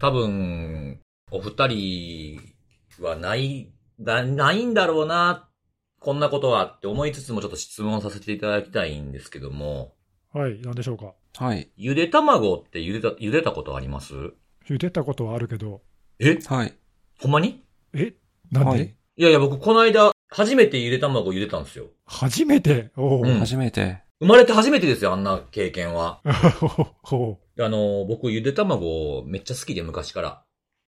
多分、お二人はない、なないんだろうな、こんなことはって思いつつもちょっと質問させていただきたいんですけども、はい、なんでしょうか？はい。ゆで卵って茹でた、茹でたことあります？茹でたことはあるけど、え？はい。ほんまに？え？なんで、はい。いやいや、僕この間、初めてゆで卵茹でたんですよ。初めて？おう、うん初めて。生まれて初めてですよ、あんな経験は。ほうほあの、僕、ゆで卵めっちゃ好きで昔から。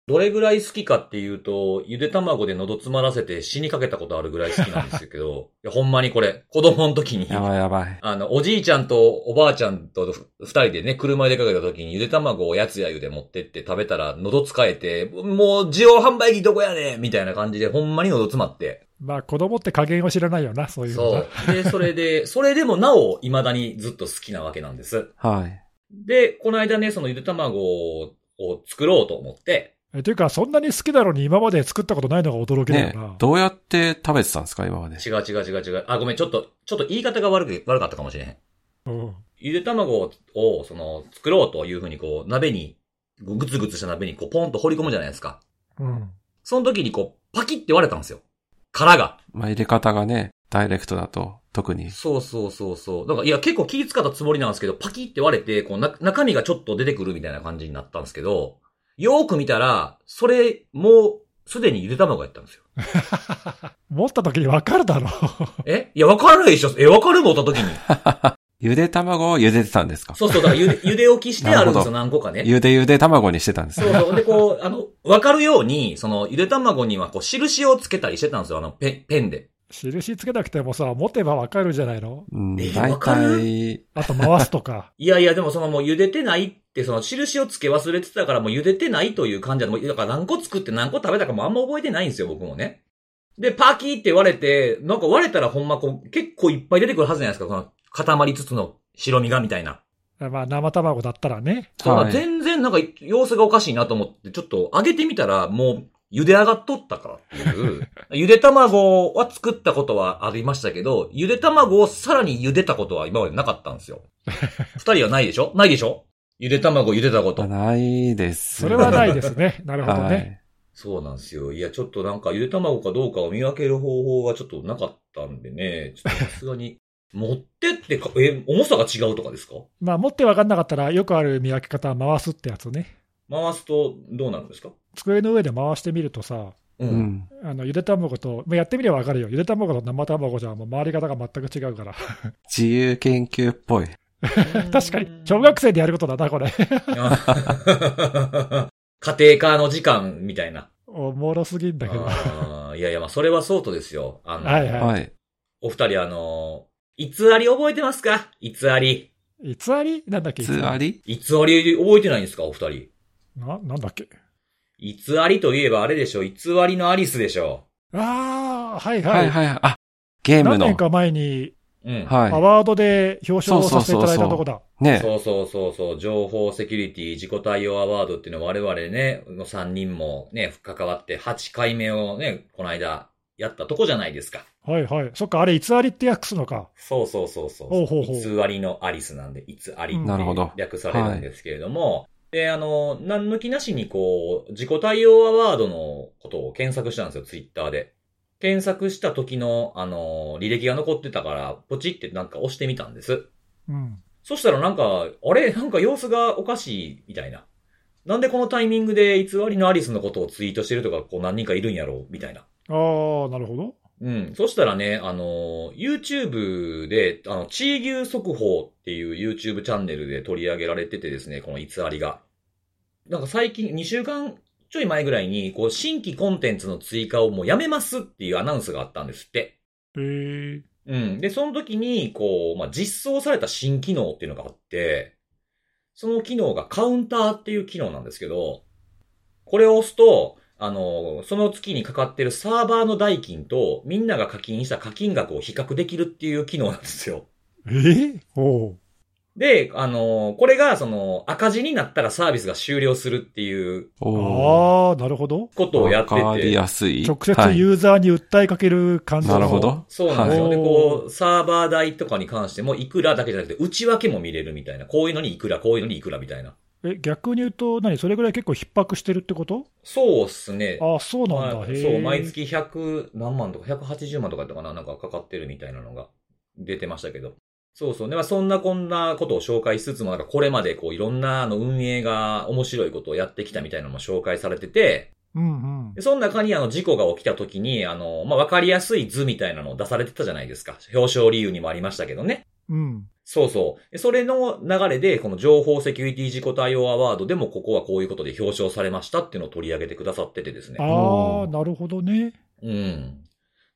どれぐらい好きかっていうと、ゆで卵で喉詰まらせて死にかけたことあるぐらい好きなんですけど、いやほんまにこれ、子供の時に、やばいやばい。あの、おじいちゃんとおばあちゃんとふ二人でね、車でかけた時にゆで卵をやつやゆで持ってって食べたら喉使えて、もう自動販売機どこやねんみたいな感じでほんまに喉詰まって。う。まあ子供って加減を知らないよな、そういう。そう。で、それで、それでもなお未だにずっと好きなわけなんです。はい。で、この間ね、そのゆで卵を作ろうと思って、えというか、そんなに好きなのに今まで作ったことないのが驚きだよねな。どうやって食べてたんですか今まで？違う違う違う違う。あ、ごめん、ちょっと、ちょっと言い方が悪く、悪かったかもしれへん。うんゆで卵を、その、作ろうというふうに、こう、鍋に、ぐつぐつした鍋に、こう、ポンと放り込むじゃないですか。うん。その時に、こう、パキって割れたんですよ。殻が。まあ、入れ方がね、ダイレクトだと、特に。そうそうそうそう。だから、いや、結構気使ったつもりなんですけど、パキって割れて、こう、な、中身がちょっと出てくるみたいな感じになったんですけど、よーく見たら、それ、もう、すでにゆで卵やったんですよ。持った時にわかるだろ え？いや、わかるでしょえ、わかる持った時に。ゆで卵を茹でてたんですか？そうそう、だからゆで、ゆで置きしてあるんですよ、な何個かね。ゆでゆで卵にしてたんですね。そうそう。で、こう、あの、わかるように、その、ゆで卵には、こう、印をつけたりしてたんですよ、あの、ペペンで。印つけなくてもさ、持てばわかるじゃないの？うん、え大わかる？体、あと回すとか。いやいや、でもそのもう茹でてないって、その印をつけ忘れてたからもう茹でてないという感じで、もうだから何個作って何個食べたかもあんま覚えてないんですよ、僕もね。で、パキーって割れて、なんか割れたらほんまこう、結構いっぱい出てくるはずじゃないですか、この塊つつの白身がみたいな。まあ生卵だったらね。そうはい全然なんか様子がおかしいなと思って、ちょっと揚げてみたらもう茹で上がっとったからっていう。ゆで卵は作ったことはありましたけど、ゆで卵をさらに茹でたことは今までなかったんですよ。二人はないでしょ？ないでしょ？ゆで卵茹でたこと。ないです。それはないですね。なるほどはね。い。そうなんですよ。いや、ちょっとなんかゆで卵かどうかを見分ける方法がちょっとなかったんでね、ちょっとさすがに。持ってってか、え、重さが違うとかですか？まあ持ってわかんなかったらよくある見分け方は回すってやつね。回すとどうなるんですか？机の上で回してみるとさ、う。うんん。あの、ゆで卵と、まあ、やってみればわかるよ。ゆで卵と生卵じゃもう回り方が全く違うから。自由研究っぽい。確かに、小学生でやることだな、これ。家庭科の時間みたいな。おもろすぎんだけど。いやいや、まあ、それはそうとですよ。あの、はいはいはい。お二人、あの、偽り覚えてますか？偽り。偽り？なんだっけつわり？偽り覚えてないんですかお二人？な、なんだっけ？偽りといえばあれでしょ偽りのアリスでしょああ、はいははいい。はいはい。あ、ゲームの何年。か前に、うん。アはワードで表彰をさせていただいたとこだ。い。ねそうそうそうそう、情報セキュリティ自己対応アワードっていうのを我々ね、の3人もね、関わって8回目をね、この間やったとこじゃないですか。はいはい。そっか、あれ偽りって訳すのか。そうそうそうそう。ほうほうほう偽りのアリスなんで、偽りってなるほど略されるんですけれども、で、あの、何抜きなしにこう、自己対応アワードのことを検索したんですよ、ツイッターで。検索した時の、あの、履歴が残ってたから、ポチってなんか押してみたんです。うん。そしたらなんか、あれ？なんか様子がおかしいみたいな。なんでこのタイミングで偽りのアリスのことをツイートしてるとか、こう何人かいるんやろうみたいな。ああ、なるほど。うん。そしたらね、あの、YouTube で、あの、チー牛速報っていう YouTube チャンネルで取り上げられててですね、この偽りが。なんか最近、2週間ちょい前ぐらいに、こう、新規コンテンツの追加をもうやめますっていうアナウンスがあったんですって。へえ。うん。で、その時に、こう、まあ、実装された新機能っていうのがあって、その機能がカウンターっていう機能なんですけど、これを押すと、あの、その月にかかってるサーバーの代金と、みんなが課金した課金額を比較できるっていう機能なんですよ。ええおうで、あの、これが、その、赤字になったらサービスが終了するっていうおああ、なるほど。ことをやってわかりて。やすい。直接はいユーザーに訴えかける感じのなるほど。そうなんですよ。はいで、こう、サーバー代とかに関しても、いくらだけじゃなくて、内訳も見れるみたいな。こういうのにいくら、こういうのにいくらみたいな。え、逆に言うと、何？それぐらい結構逼迫してるってこと？そうっすね。ああ、そうなんだ。まあへえ。そう、毎月100何万とか180万とかやったかな？なんかかかってるみたいなのが出てましたけど。そうそう。で、まあそんなこんなことを紹介しつつも、なんかこれまでこういろんなあの運営が面白いことをやってきたみたいなのも紹介されてて、うんうんで。その中にあの事故が起きた時に、あの、まあわかりやすい図みたいなのを出されてたじゃないですか。表彰理由にもありましたけどね。うん。そうそう。でそれの流れで、この情報セキュリティ事故対応アワードでもここはこういうことで表彰されましたっていうのを取り上げてくださっててですね。ああ、なるほどね。うん。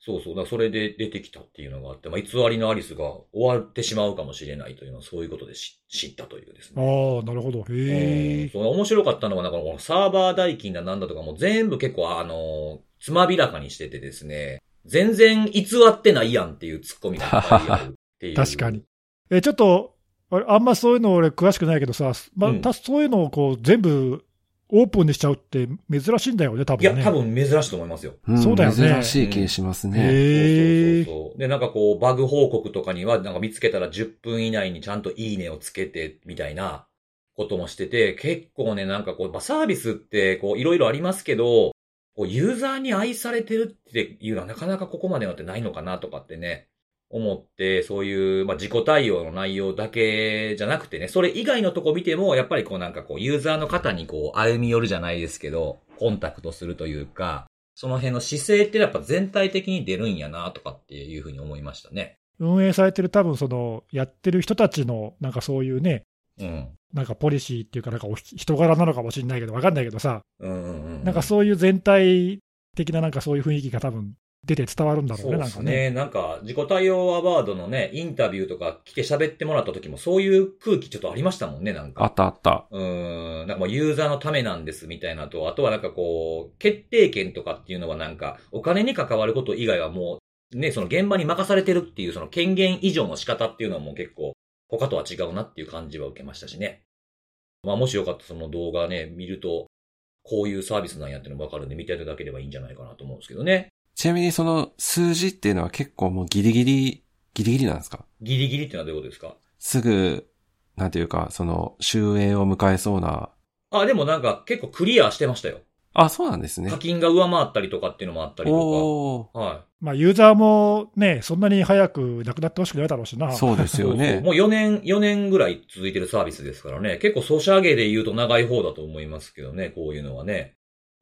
そうそう。だそれで出てきたっていうのがあって、まあ、偽りのアリスが終わってしまうかもしれないというのはそういうことで知知ったというですあね。あ、なるほど。うんへえ。そう面白かったのは、なんかこのサーバー代金だなんだとかも全部結構あの、つまびらかにしててですね、全然偽ってないやんっていうツッコミがいっぱいあるっていう。確かに。え、ちょっと、あんまそういうの俺詳しくないけどさ、まあ、うんたそういうのをこう全部オープンにしちゃうって珍しいんだよね、多いや、分ね。多分珍しいと思いますよ。んそうだよね珍しい気しますね。へえ。そうそうそうそう。で、なんかこう、バグ報告とかには、なんか見つけたら10分以内にちゃんといいねをつけて、みたいなこともしてて、結構ね、なんかこう、まあサービスって、こう、いろいろありますけど、こう、ユーザーに愛されてるっていうのはなかなかここまでのってないのかなとかってね、思って、そういう、まあ、自己対応の内容だけじゃなくてね、それ以外のとこ見ても、やっぱりこうなんかこう、ユーザーの方にこう、歩み寄るじゃないですけど、コンタクトするというか、その辺の姿勢ってやっぱ全体的に出るんやなとかっていうふうに思いましたね。運営されてる多分その、やってる人たちの、なんかそういうね、うん。なんかポリシーっていうか、なんかお人柄なのかもしれないけど、わかんないけどさ、うんうんうん。なんかそういう全体的ななんかそういう雰囲気が多分出て伝わるんだろうね、そうなんかね。ですね。なんか、自己対応アワードのね、インタビューとか来て喋ってもらった時もそういう空気ちょっとありましたもんね、なんか。あったあった。うーん、なんかもうユーザーのためなんですみたいなと、あとはなんかこう、決定権とかっていうのはなんか、お金に関わること以外はもう、ね、その現場に任されてるっていうその権限以上の仕方っていうのはもう結構、他とは違うなっていう感じは受けましたしね。まあもしよかったらその動画ね、見ると、こういうサービスなんやっていうのがわかるんで見ていただければいいんじゃないかなと思うんですけどね。ちなみにその数字っていうのは結構もうギリギリ、ギリギリなんですか？ギリギリっていうのはどういうことですか？すぐ、なんていうか、その、終焉を迎えそうな。あ、でもなんか結構クリアしてましたよ。あ、そうなんですね課。金が上回ったりとかっていうのもあったりとおか。はい。まあ、ユーザーもね、そんなに早くなくなってほしくないだろうしな。ー。そうですよね。もう4年、4年ぐらい続いてるサービスですからね。結構ソシャゲで言うと長い方だと思いますけどね、こういうのはね。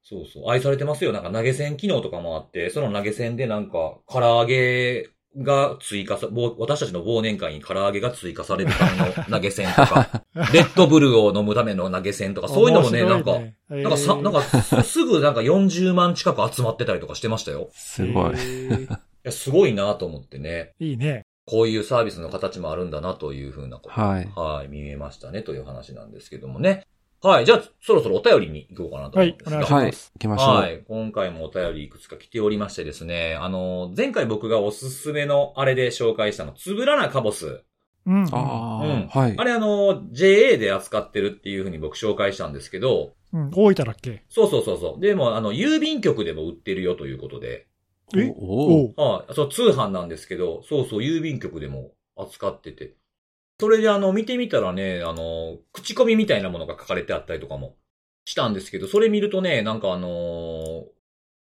そうそう。愛されてますよ。なんか投げ銭機能とかもあって、その投げ銭でなんか、唐揚げが追加さ、私たちの忘年会に唐揚げが追加されるための投げ銭とか、レッドブルを飲むための投げ銭とか、そういうのもね、なんか、面白いね、なんかさ、なんか、すぐなんか40万近く集まってたりとかしてましたよ。すごい。いや、すごいなと思ってね。いいね。こういうサービスの形もあるんだなというふうなこと。はい。はい、見えましたねという話なんですけどもね。はい、じゃあ、そろそろお便りに行こうかなと思うんですが。はいお願はい。行きましょう。はい。今回もお便りいくつか来ておりましてですね。あの、前回僕がおすすめのあれで紹介したの、つぶらなカボス。うん。ああ、うんはいあ。れあの、JA で扱ってるっていうふうに僕紹介したんですけど、うん、大分だっけ？そうそうそうそう。でも、あの、郵便局でも売ってるよということで、え？おおおうはい。そう、通販なんですけど、そうそう、郵便局でも扱ってて。それであの、見てみたらね、あの、口コミみたいなものが書かれてあったりとかもしたんですけど、それ見るとね、なんかあのー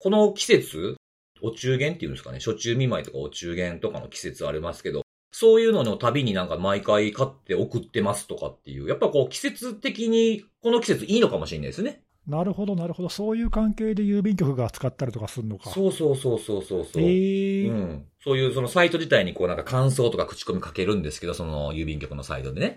この季節、お中元っていうんですかね、初中見舞いとかお中元とかの季節ありますけど、そういうのの旅になんか毎回買って送ってますとかっていう、やっぱこう季節的にこの季節いいのかもしれないですね。なるほど、なるほど。そういう関係で郵便局が扱ったりとかするのか。そうそうそうそうそうそう。へえうん。そういうそのサイト自体にこうなんか感想とか口コミかけるんですけど、その郵便局のサイトでね。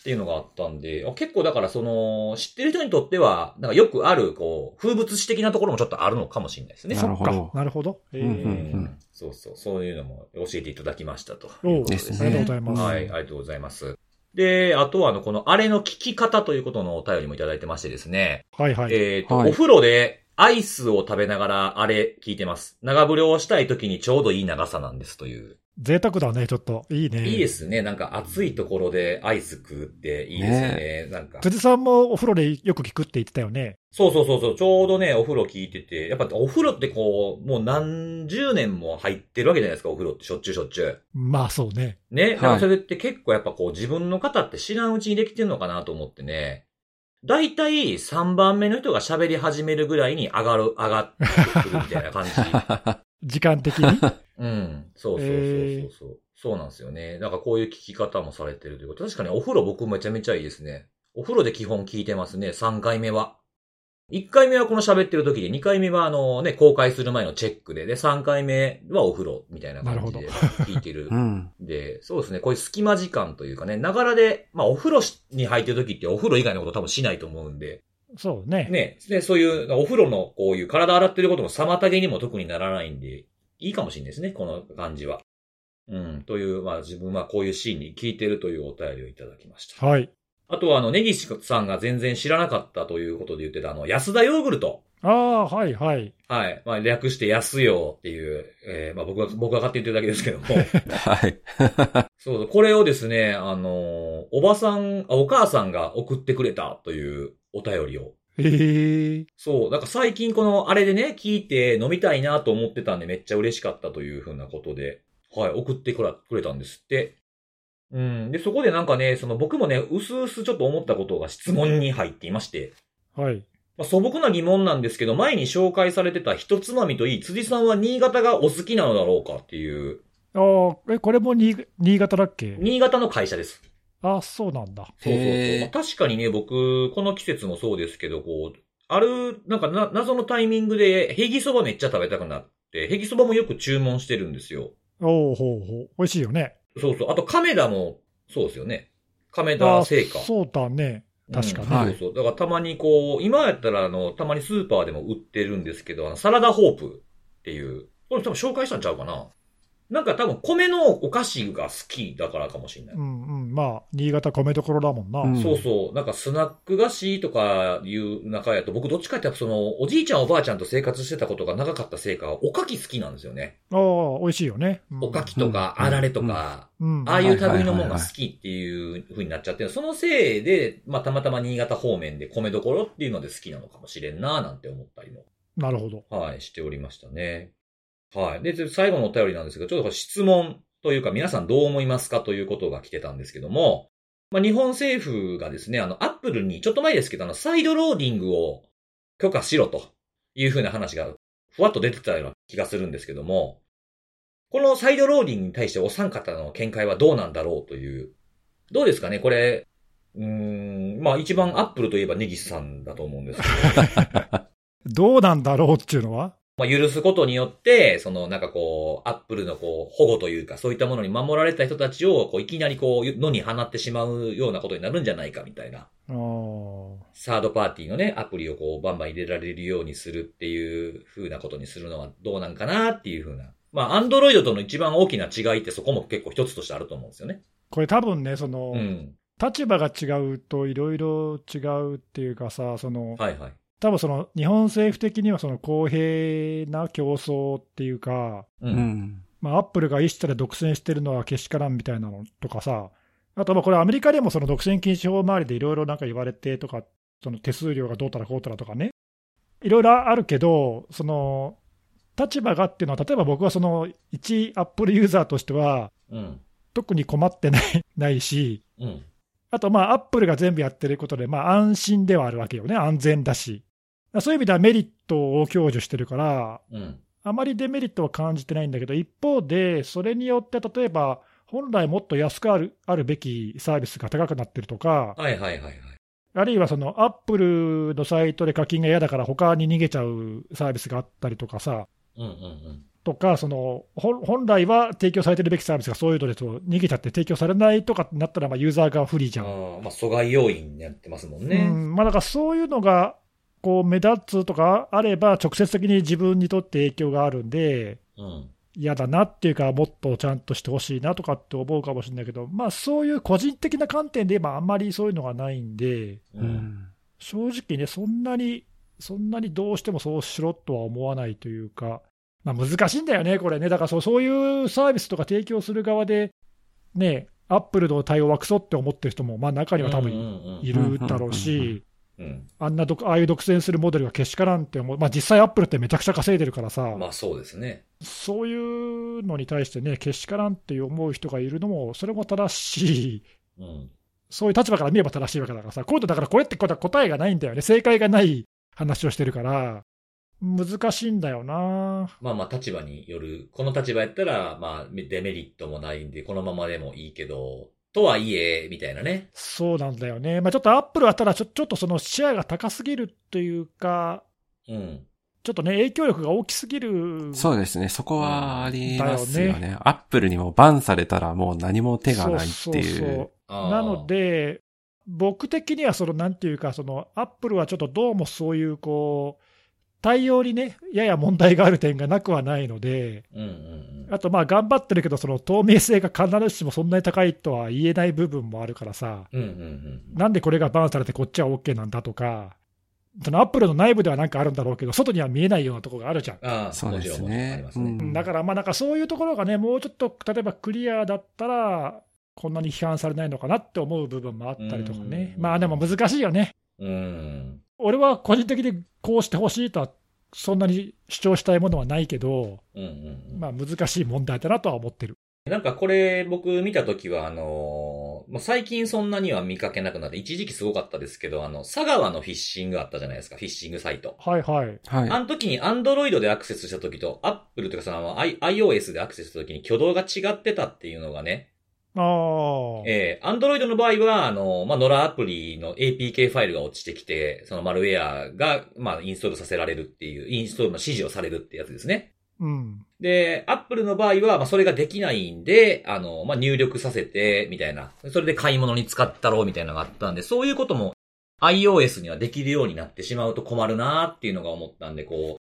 っていうのがあったんで、あ結構だからその、知ってる人にとっては、なんかよくある、こう、風物詩的なところもちょっとあるのかもしれないですね。なるほどそっかなるほど。うんうんうんそうそう、そういうのも教えていただきましたと。おういうことですねありがとうございます。はい、ありがとうございます。で、あとはあの、このあれの聞き方ということのお便りもいただいてましてですね。はいはい。えっ、と、はいお風呂でアイスを食べながらあれ聞いてます。長風呂をしたい時にちょうどいい長さなんですという。贅沢だね、ちょっと。いいね。いいですね。なんか暑いところでアイス食うっていいですよね。なんか。辻さんもお風呂でよく聞くって言ってたよね。そうそうそうそう。ちょうどね、お風呂聞いてて。やっぱお風呂ってこう、もう何十年も入ってるわけじゃないですか、お風呂ってしょっちゅうしょっちゅう。まあそうね。ね。いなんかそれって結構やっぱこう自分の方って知らんうちにできてるのかなと思ってね。だいたい3番目の人が喋り始めるぐらいに上がる、上がってくるみたいな感じ。時間的に？うん。そうそうそうそうそう。そうなんですよね。なんかこういう聞き方もされてるということ。確かにお風呂僕めちゃめちゃいいですね。お風呂で基本聞いてますね。3回目は。1回目はこの喋ってる時で、2回目はあのね、公開する前のチェックで、で、3回目はお風呂みたいな感じで聞いてる う。ん。で、そうですね、こういう隙間時間というかね、ながらで、まあお風呂に入ってる時ってお風呂以外のこと多分しないと思うんで、そうね。ね、で、そういう、お風呂のこういう体洗ってることの妨げにも特にならないんで、いいかもしれないですね、この感じは。うん、という、まあ自分はこういうシーンに聞いてるというお便りをいただきました。はい。あとは、あの、ネギシさんが全然知らなかったということで言ってた、あの、安田ヨーグルト。ああ、はいはい。はい。まあ、略して安よっていう、えーまあ僕が、僕が勝手に言ってるだけですけども。はい。そ うそう、これをですね、あのーおばさん、あお母さんが送ってくれたというお便りを。ええそう、なんか最近この、あれでね、聞いて飲みたいなと思ってたんでめっちゃ嬉しかったというふうなことで、はい、送ってくれたんですって。うん。で、そこでなんかね、その僕もね、うすうすちょっと思ったことが質問に入っていまして、はい。まあ、素朴な疑問なんですけど、前に紹介されてた一つまみといい、辻さんは新潟がお好きなのだろうかっていう、ああ、え、これも新新潟だっけ？新潟の会社です。あそうなんだ。そうそうそう。まあ確かにね、僕、この季節もそうですけど、こう、ある、なんかな、謎のタイミングで、ヘギそばめっちゃ食べたくなって、ヘギそばもよく注文してるんですよ。おおほうほう。美味しいよね。そうそう。あと、亀田も、そうですよね。亀田製菓。そうだね。確かにうんはいそうそう。だからたまにこう、今やったらあの、たまにスーパーでも売ってるんですけど、あのサラダホープっていう、これ多分紹介したんちゃうかな。なんか多分米のお菓子が好きだからかもしれない。うんうん。まあ、新潟米どころだもんな。うんそうそう。なんかスナック菓子とかいう中やと、僕どっちかっていうとその、おじいちゃんおばあちゃんと生活してたことが長かったせいか、おかき好きなんですよね。ああ、美味しいよね。うんおかきとか、うんあられとか、うん。ああいう類のものが好きっていう風になっちゃってる。そのせいで、まあたまたま新潟方面で米どころっていうので好きなのかもしれんななんて思ったりも、なるほど。はい、しておりましたね。はい。で、最後のお便りなんですけど、ちょっと質問というか皆さんどう思いますかということが来てたんですけども、まあ日本政府がですね、あの、アップルにちょっと前ですけど、あの、サイドローディングを許可しろという風な話がふわっと出てたような気がするんですけども、このサイドローディングに対してお三方の見解はどうなんだろうという。どうですかねこれ、うーん、まあ一番アップルといえばネギスさんだと思うんですけど、どうなんだろうっていうのは？まあ許すことによって、そのなんかこう、アップルのこう、保護というか、そういったものに守られた人たちを、こう、いきなりこう、野に放ってしまうようなことになるんじゃないかみたいな。サードパーティーのね、アプリをこう、バンバン入れられるようにするっていう風なことにするのはどうなんかなっていう風な。まあ、アンドロイドとの一番大きな違いってそこも結構一つとしてあると思うんですよね。これ多分ね、その、うん。立場が違うといろいろ違うっていうかさ、その、はいはい。多分その日本政府的にはその公平な競争っていうか、う。うんん。まあ、アップルが一社で独占してるのはけしからんみたいなのとかさ、あとまあこれ、アメリカでもその独占禁止法周りでいろいろなんか言われてとか、その手数料がどうたらこうたらとかね、いろいろあるけど、その立場がっていうのは、例えば僕はその一アップルユーザーとしては、うん。特に困ってないないし、うん。あとまあアップルが全部やってることで、まあ安心ではあるわけよね、安全だし。そういう意味ではメリットを享受してるから、うん。あまりデメリットは感じてないんだけど、一方で、それによって例えば、本来もっと安くあるあるべきサービスが高くなってるとか、はいはいはいはい。あるいはそのアップルのサイトで課金が嫌だから、他に逃げちゃうサービスがあったりとかさ、うんうんうん。とか、そのほ本来は提供されてるべきサービスがそういうのでと逃げちゃって提供されないとかってなったら、まあユーザーが不利じゃん。ああ、まあ、阻害要因になってますもんうね。んまあ、だからそういうのがこう目立つとかあれば、直接的に自分にとって影響があるんで、うん。嫌だなっていうか、もっとちゃんとしてほしいなとかって思うかもしれないけど、まあ、そういう個人的な観点で言えば、あんまりそういうのがないんで、う。うんん。正直ね、そんなに、そんなにどうしてもそうしろとは思わないというか、まあ、難しいんだよね、これね、だからそうそういうサービスとか提供する側で、ね、アップルの対応はクソって思ってる人も、まあ、中には多分いるだろうし、うん。あんなどああいう独占するモデルがけしからんって思う、まあ、実際、アップルってめちゃくちゃ稼いでるからさ。まあそうですね。そういうのに対してね、けしからんって思う人がいるのも、それも正しい、うん。そういう立場から見れば正しいわけだからさ、こういうのだからこれってことは答えがないんだよね、正解がない話をしてるから、難しいんだよな。まあまあ立場による、この立場やったら、まあデメリットもないんで、このままでもいいけど、とはいえ、みたいなね。そうなんだよね。まあ、ちょっとアップルはただちょ、ちょっとそのシェアが高すぎるというか、うん。ちょっとね、影響力が大きすぎる。そうですね。そこはありますよだよね。アップルにもバンされたらもう何も手がないってそうい。そうそうあーなの、で、僕的にはその、なんていうか、そのアップルはちょっとどうもそういう、こう、対応にね、やや問題がある点がなくはないので、うんうんうん。あとまあ頑張ってるけど、その透明性が必ずしもそんなに高いとは言えない部分もあるからさ、うんうんうん。なんでこれがバンされてこっちは OK なんだとか、そのアップルの内部ではなんかあるんだろうけど、外には見えないようなところがあるじゃん。ああ、そうですねだからまあなんかそういうところがね、もうちょっと例えばクリアだったら、こんなに批判されないのかなって思う部分もあったりとかね、うんまあでも難しいよね。うん。俺は個人的にこうしてほしいとは、そんなに主張したいものはないけど、うんうんうん。まあ難しい問題だなとは思ってる。なんかこれ僕見たときはあのーまあ、最近そんなには見かけなくなって、一時期すごかったですけど、あの、佐川のフィッシングあったじゃないですか、フィッシングサイト。はいはい。はい。あの時に Android でアクセスした時と Apple とかその I- iOS でアクセスした時に挙動が違ってたっていうのがね、ああ、えー、Android の場合は、あの、まあ、ノラアプリの APK ファイルが落ちてきて、そのマルウェアが、まあ、インストールさせられるっていう、インストールの指示をされるってやつですね。うん。で、Apple の場合は、まあ、それができないんで、あの、まあ、入力させて、みたいな。それで買い物に使ったろうみたいなのがあったんで、そういうことも iOS にはできるようになってしまうと困るなっていうのが思ったんで、こう、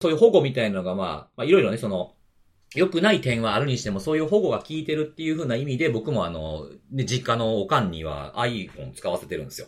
そういう保護みたいなのが、まあ、まあ、いろいろね、その、良くない点はあるにしても、そういう保護が効いてるっていう風な意味で、僕もあの、ね、実家のおかんには iPhone 使わせてるんですよ。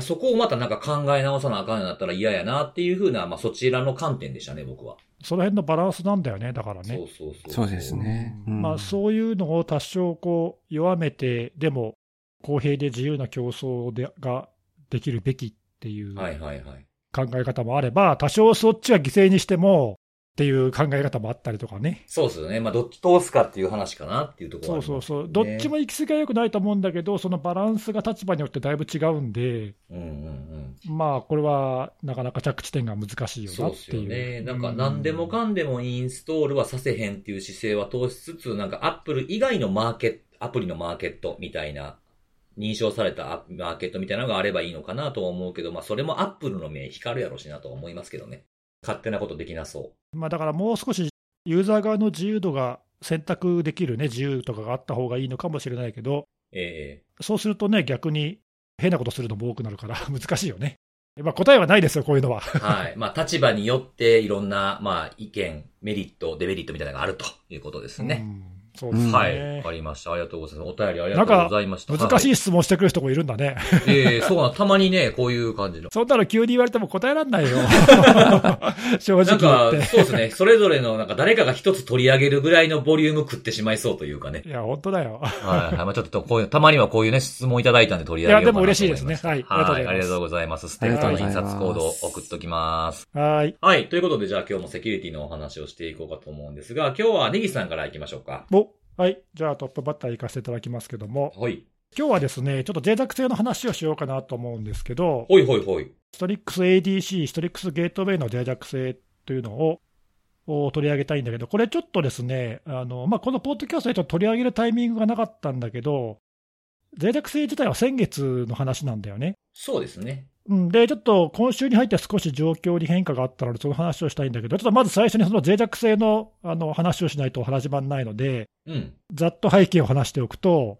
そこをまたなんか考え直さなあかんようになったら嫌やなっていう風な、まあそちらの観点でしたね、僕は。その辺のバランスなんだよね、だからね。そうそうそう。そうですね。うんまあ、そういうのを多少こう弱めて、でも公平で自由な競争でができるべきっていうはいはいはい。考え方もあれば、多少そっちは犠牲にしてもっていう考え方もあったりとかね。そうですよね。まあ、どっち通すかっていう話かなっていうところそうそうそう、どっちも行き過ぎは良くないと思うんだけど、そのバランスが立場によってだいぶ違うんで、うんうんまあ、これはなかなか着地点が難しいうん。よそうですなっていう。よね。なんか何でもかんでもインストールはさせへんっていう姿勢は通しつつ、なんかアップル以外のマーケット、アプリのマーケットみたいな、認証されたアマーケットみたいなのがあればいいのかなとは思うけど、まあそれもアップルの目光るやろしなとは思いますけどね。勝手なことできなそまあ、だからもう少しユーザー側の自由度が選択できるね、自由とかがあった方がいいのかもしれないけど、う。えそうするとね、逆に変なことするのも多くなるから難しいよね。まあ、答えはないですよ、こういうのは。えはい。まあ立場によっていろんな、まあ意見、メリット、デメリットみたいなのがあるということですね。うんそうですね。はい。わかりました。ありがとうございます。お便りありがとうございました。難しい。い質問してくる人もいるんだね。ええそうなの。たまにね、こういう感じの。そんなの急に言われても答えらんないよ。正なんか。そうですね。それぞれの、なんか誰かが一つ取り上げるぐらいのボリューム食ってしまいそうというかね。いや、本当だよ。はい。はいまあちょっとこういう、たまにはこういうね、質問いただいたんで取り上げようかなと思いやでも嬉しいですねはいはい。あありがとうりがとうございます。ステッカーの印刷コードを送っときます。はい。はい。ということで、じゃあ今日もセキュリティのお話をしていこうかと思うんですが、今日はネギさんから行きましょうか。おはい。じゃあトップバッター行かせていただきますけども、はい。今日はですね、ちょっと脆弱性の話をしようかなと思うんですけど、ほいほいほい。ストリックス ADC、ストリックスゲートウェイの脆弱性というのをを取り上げたいんだけど、これちょっとですね、あのまあ、このポッドキャストで取り上げるタイミングがなかったんだけど、脆弱性自体は先月の話なんだよね。そうですね。うん、で、ちょっと今週に入って少し状況に変化があったので、その話をしたいんだけど、ちょっとまず最初にその脆弱性のあの話をしないと始まらないので、うん。ざっと背景を話しておくと、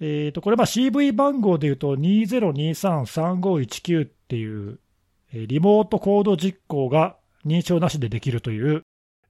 えー、とこれ、CV 番号でいうと20233519っていう、えーリモートコード実行が認証なしでできるという、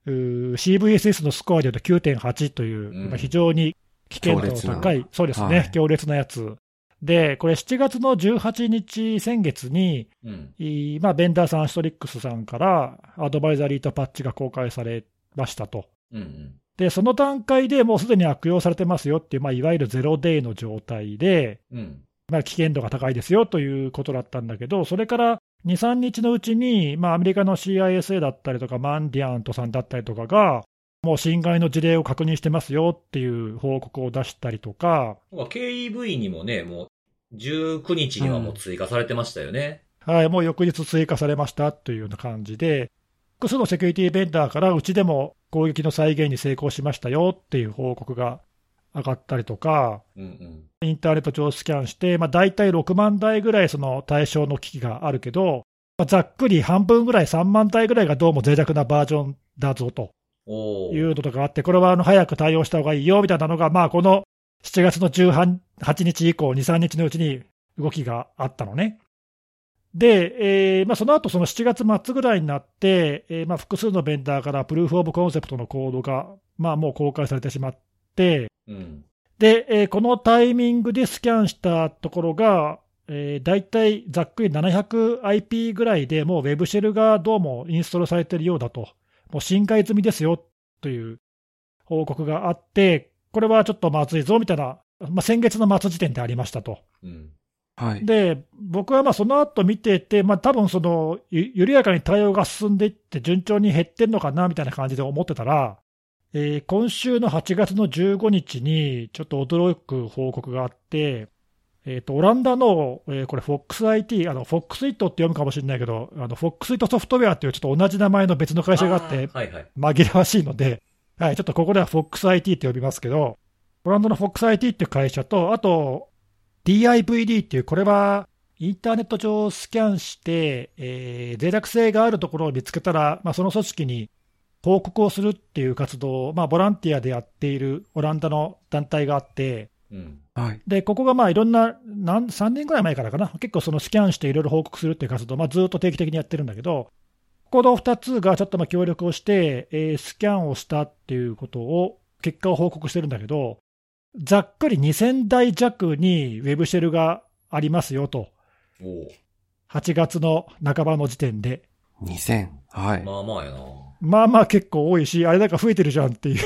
うー CVSS のスコアでいうと9.8という、うんまあ非常に危険度の高い、そうですね、はい強烈なやつ。で、これ7月の18日、先月に、うん。まあ、ベンダーさん、ストリックスさんからアドバイザリーとパッチが公開されましたと。うんうん。で、その段階でもうすでに悪用されてますよっていう、まあ、いわゆるゼロデイの状態で、うん。まあ、危険度が高いですよということだったんだけど、それから2、3日のうちに、まあ、アメリカの CISA だったりとか、マンディアントさんだったりとかが、もう侵害の事例を確認してますよっていう報告を出したりとか、KEV にもね、もう19日にはもう追加されてましたよね。はい、もう翌日追加されましたというような感じで、複数のセキュリティベンダーから、うちでも攻撃の再現に成功しましたよっていう報告が上がったりとか、うんうん。インターネット上スキャンして、まあ、大体6万台ぐらいその対象の機器があるけど、まあ、ざっくり半分ぐらい、3万台ぐらいがどうも脆弱なバージョンだぞというのとかあって、これはあの早く対応した方がいいよみたいなのが、まあ、この7月の18日以降、2、3日のうちに動きがあったのね。で、えーまあ、その後その7月末ぐらいになって、えーまあ、複数のベンダーからプルーフ・オブ・コンセプトのコードが、まあ、もう公開されてしまって、うん。で、えーこのタイミングでスキャンしたところが、えー、大体ざっくり 700IP ぐらいでもう Web シェルがどうもインストールされてるようだと、もう侵害済みですよという報告があって、これはちょっとまずいぞみたいな、まあ、先月の末時点でありましたと。うん。はい。で、僕はまあその後見てて、まあ多分そのゆ緩やかに対応が進んでいって、順調に減ってんのかなみたいな感じで思ってたら、えー今週の8月の15日に、ちょっと驚く報告があって、えーとオランダの、えーこれ、FOXIT、あの FOXIT って読むかもしれないけど、あの FOXIT ソフトウェアっていうちょっと同じ名前の別の会社があって、はいはい。紛らわしいので、はい、ちょっとここでは FOXIT って呼びますけど、オランダの FOXIT っていう会社と、あと DIVD っていう、これはインターネット上をスキャンして、えー脆弱性があるところを見つけたら、まあ、その組織に報告をするっていう活動を、まあ、ボランティアでやっているオランダの団体があって、うん。はい。で、ここがまあいろんな、なん3年ぐらい前からかな、結構そのスキャンしていろいろ報告するっていう活動を、まあ、ずっと定期的にやってるんだけど、この2つがちょっとまあ協力をして、えースキャンをしたっていうことを、結果を報告してるんだけど、ざっくり2000台弱にウェブシェルがありますよと、おー8月の半ばの時点で。2000。はい。まあまあやな。まあまあ結構多いし、あれなんか増えてるじゃんっていう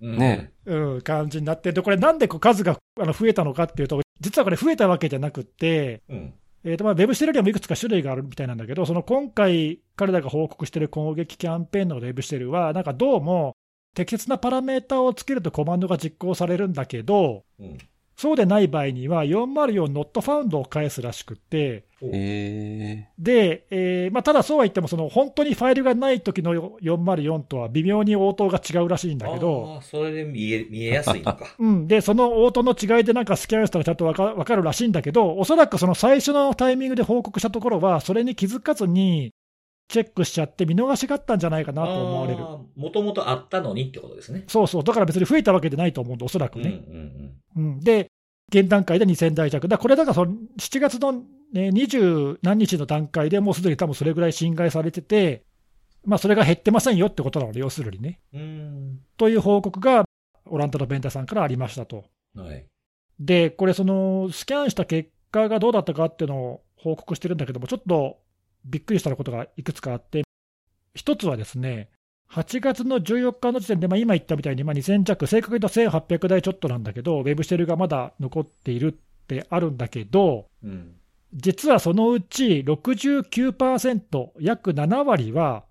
うんねうん、感じになって、でこれ、なんでこう数があの増えたのかっていうと、実はこれ、増えたわけじゃなくって、うん。えーとまあ、ウェブシェルにもいくつか種類があるみたいなんだけど、その今回、彼らが報告している攻撃キャンペーンのウェブシェルは、なんかどうも、適切なパラメータをつけるとコマンドが実行されるんだけど、うん。そうでない場合には、404 not found を返すらしくって、えで、えーまあ、ただそうは言っても、その本当にファイルがない時の404とは微妙に応答が違うらしいんだけど、ああ、それで見え、見えやすいのか。うん、で、その応答の違いでなんかスキャンしたらちゃんとわかわかるらしいんだけど、おそらくその最初のタイミングで報告したところは、それに気づかずにチェックしちゃって見逃しがあったんじゃないかなと思われる。もともとあったのにってことですね。そうそう、だから別に増えたわけじゃないと思うんで、おそらくね。うん。うんで、現段階で2000台弱。だこれだからその7月の、ね、20何日の段階でもうすでに多分それぐらい侵害されてて、まあそれが減ってませんよってことなので、要するにね。うん。という報告がオランダのベンダーさんからありましたと。はい。で、これ、そのスキャンした結果がどうだったかっていうのを報告してるんだけども、ちょっとびっくりしたことがいくつかあって、一つはですね、8月の14日の時点で、まあ、今言ったみたいに、まあ、2000弱、正確に言うと1800台ちょっとなんだけど、ウェブシェルがまだ残っているってあるんだけど、うん。実はそのうち69%、約7割は、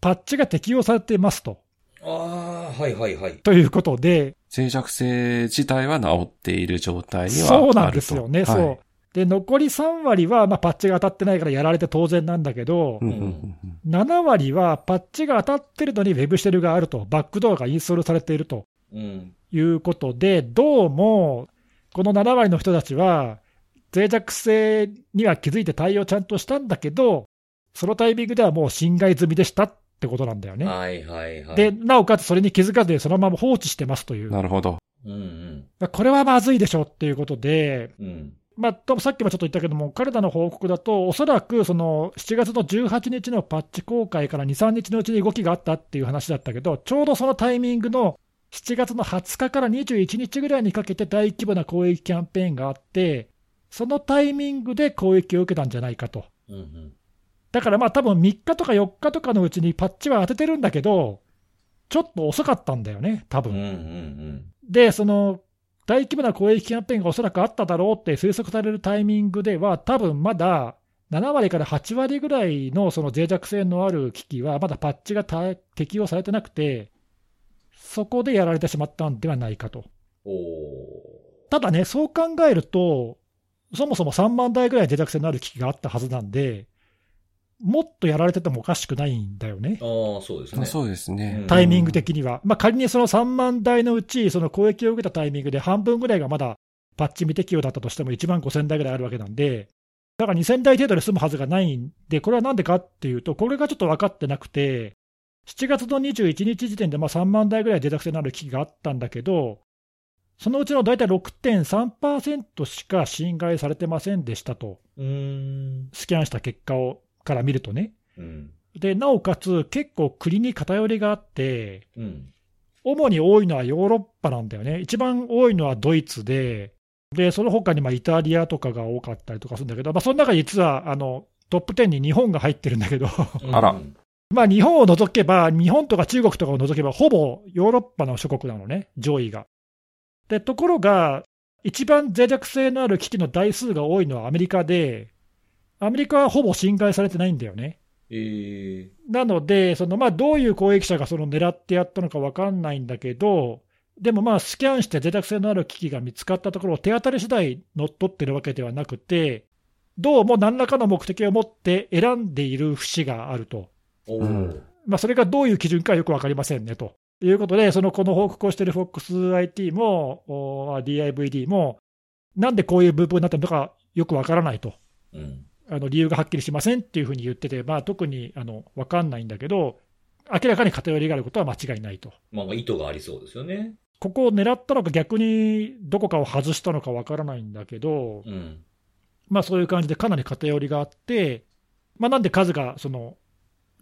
パッチが適用されていますと。ああ、はいはいはい。ということで、脆弱性自体は治っている状態にはあると。そうなんですよね、はいそう。で、残り3割は、まあ、パッチが当たってないからやられて当然なんだけど、うんうんうんうん7割はパッチが当たってるのに Web シェルがあると、バックドアがインストールされているとうん。いうことで、どうも、この7割の人たちは、脆弱性には気づいて対応ちゃんとしたんだけど、そのタイミングではもう侵害済みでしたってことなんだよね。はいはいはい。で、、なおかつそれに気づかずにそのまま放置してますという、なるほど。うんうん。これはまずいでしょっていうことで、うん。まあ、多分さっきもちょっと言ったけども、彼らの報告だと、おそらくその7月の18日のパッチ公開から2、3日のうちに動きがあったっていう話だったけど、ちょうどそのタイミングの7月の20日から21日ぐらいにかけて大規模な攻撃キャンペーンがあって、そのタイミングで攻撃を受けたんじゃないかと。うんうん。だからまあ多分3日とか4日とかのうちにパッチは当ててるんだけど、ちょっと遅かったんだよね、多分うんうんうん。で、その大規模な攻撃キャンペーンがおそらくあっただろうって推測されるタイミングでは、多分まだ7割から8割ぐらいのその脆弱性のある機器は、まだパッチがた適用されてなくて、そこでやられてしまったんではないかと。ただね、そう考えると、そもそも3万台ぐらい脆弱性のある機器があったはずなんで、もっとやられててもおかしくないんだよね。ああ、そうですね。そうですね。うんタイミング的には。まあ、仮にその3万台のうち、その攻撃を受けたタイミングで半分ぐらいがまだパッチ未適用だったとしても1万5000台ぐらいあるわけなんで、だから2000台程度で済むはずがないんで、これはなんでかっていうと、これがちょっと分かってなくて、7月の21日時点でまあ3万台ぐらい脆弱性のある機器があったんだけど、そのうちの大体6.3%しか侵害されてませんでしたと。スキャンした結果をから見るとね。うん。で、なおかつ結構国に偏りがあって、うん。主に多いのはヨーロッパなんだよね。一番多いのはドイツで、で、その他にまあイタリアとかが多かったりとかするんだけど、まあ、その中に実はあのトップ10に日本が入ってるんだけど、あらうん まあ日本を除けば、日本とか中国とかを除けば、ほぼヨーロッパの諸国なのね、上位が。で、ところが、一番脆弱性のある機器の台数が多いのはアメリカで、アメリカはほぼ侵害されてないんだよね。ええなので、そのまあどういう攻撃者がその狙ってやったのか分かんないんだけど、でもまあスキャンして脆弱性のある機器が見つかったところを手当たり次第乗っ取ってるわけではなくて、どうも何らかの目的を持って選んでいる節があると。まあ、それがどういう基準かよく分かりませんねということで、そのこの報告をしている FOXIT もお DIVD も、なんでこういうブーブーになったのかよく分からないと、うん。あの理由がはっきりしませんっていうふうに言ってて、まあ、特にあの分かんないんだけど、明らかに偏りがあることは間違いないと。まあまあ意図がありそうですよね。ここを狙ったのか、逆にどこかを外したのか分からないんだけど、うん。まあ、そういう感じでかなり偏りがあって、まあ、なんで数がその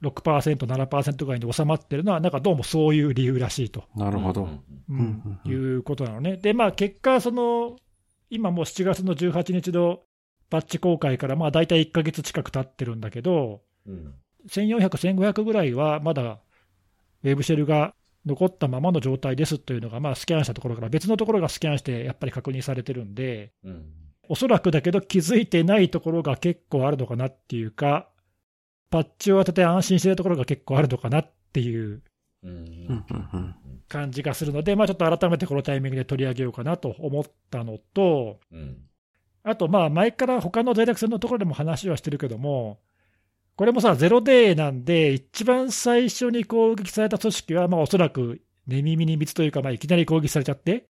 6%、7%ぐらいに収まってるのは、なんかどうもそういう理由らしいと、なるほど。うんううんんうんいうことなのね。で、まあ、結果、その今もう7月の18日のパッチ公開から、まあ、大体1ヶ月近く経ってるんだけど、うん。1400、1500ぐらいはまだウェブシェルが残ったままの状態ですというのが、まあ、スキャンしたところから別のところがスキャンしてやっぱり確認されてるんで、うん。おそらくだけど気づいてないところが結構あるのかなっていうか、パッチを当てて安心してるところが結構あるのかなっていう感じがするので、まあ、ちょっと改めてこのタイミングで取り上げようかなと思ったのと、うん。あと、まあ、前から他の脆弱性のところでも話はしてるけども、これもさ、ゼロデーなんで、一番最初に攻撃された組織は、まあ、おそらく寝耳に水というか、まあ、いきなり攻撃されちゃって、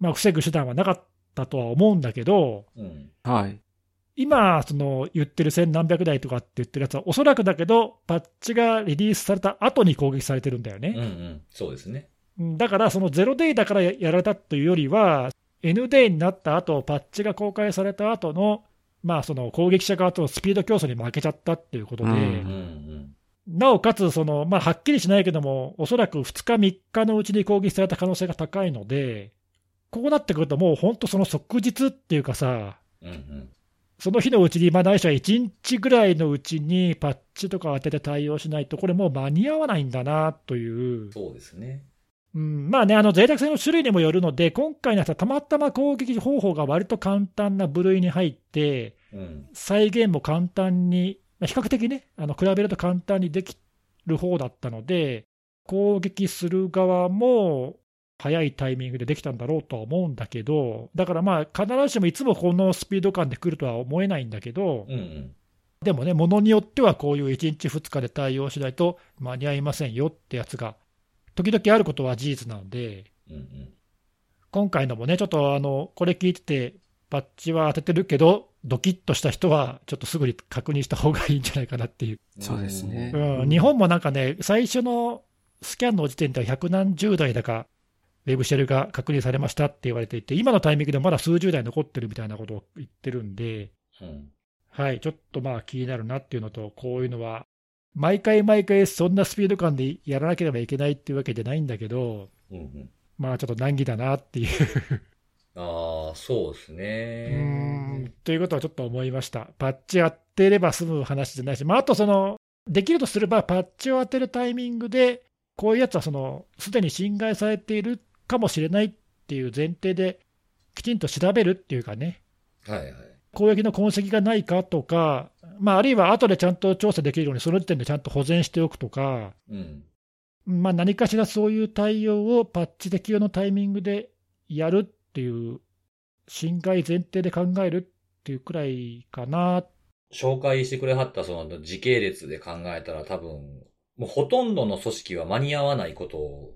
まあ、防ぐ手段はなかったとは思うんだけど、うん。はい。今、その言ってる千何百台とかって言ってるやつは、おそらくだけど、パッチがリリースされた後に攻撃されてるんだようん。うね。ん。そうですね。うんだから、そのゼロデイだからややられたというよりは、N デイになった後パッチが公開された後の、まあ、その攻撃者側とのスピード競争に負けちゃったっていうことで、うんうん。うん。なおかつその、まあ、はっきりしないけども、おそらく2日、3日のうちに攻撃された可能性が高いので、こうなってくると、もう本当、その即日っていうかさ、うん。うん。その日のうちに、まあ、ないしは1日ぐらいのうちにパッチとか当てて対応しないと、これもう間に合わないんだなという、そうですね。うん、まあね、あの脆弱性の種類にもよるので、今回のやつはたまたま攻撃方法が割と簡単な部類に入って、うん。再現も簡単に、まあ比較的ね、あの比べると簡単にできる方だったので、攻撃する側も早いタイミングでできたんだろうとは思うんだけど、だからまあ、必ずしもいつもこのスピード感で来るとは思えないんだけど、うん。うん。でもね、ものによってはこういう1日2日で対応しないと間に合いませんよってやつが、時々あることは事実なので、うん。今回のもね、ちょっとあのこれ聞いてて、パッチは当ててるけど、ドキッとした人は、ちょっとすぐに確認した方がいいんじゃないかなっていう、そうですねうん日本もなんかね、最初のスキャンの時点では百何十台だか、ウェブシェルが確認されましたって言われていて、今のタイミングでまだ数十台残ってるみたいなことを言ってるんで、うん。はい、ちょっとまあ気になるなっていうのと、こういうのは、毎回毎回そんなスピード感でやらなければいけないっていうわけじゃないんだけど、うん。うん。まあちょっと難儀だなっていう。ああ、そうですねん。ということはちょっと思いました。パッチ当てれば済む話じゃないし、まあ、あとその、できるとすれば、パッチを当てるタイミングで、こういうやつはそのすでに侵害されているかもしれないっていう前提で、きちんと調べるっていうかね、はいはい。攻撃の痕跡がないかとか、まあ、あるいは後でちゃんと調査できるように、その時点でちゃんと保全しておくとか、うん。まあ、何かしらそういう対応をパッチ適用のタイミングでやるっていう、侵害前提で考えるっっていうくらいかな。紹介してくれはったその時系列で考えたら多分、もうほとんどの組織は間に合わないこと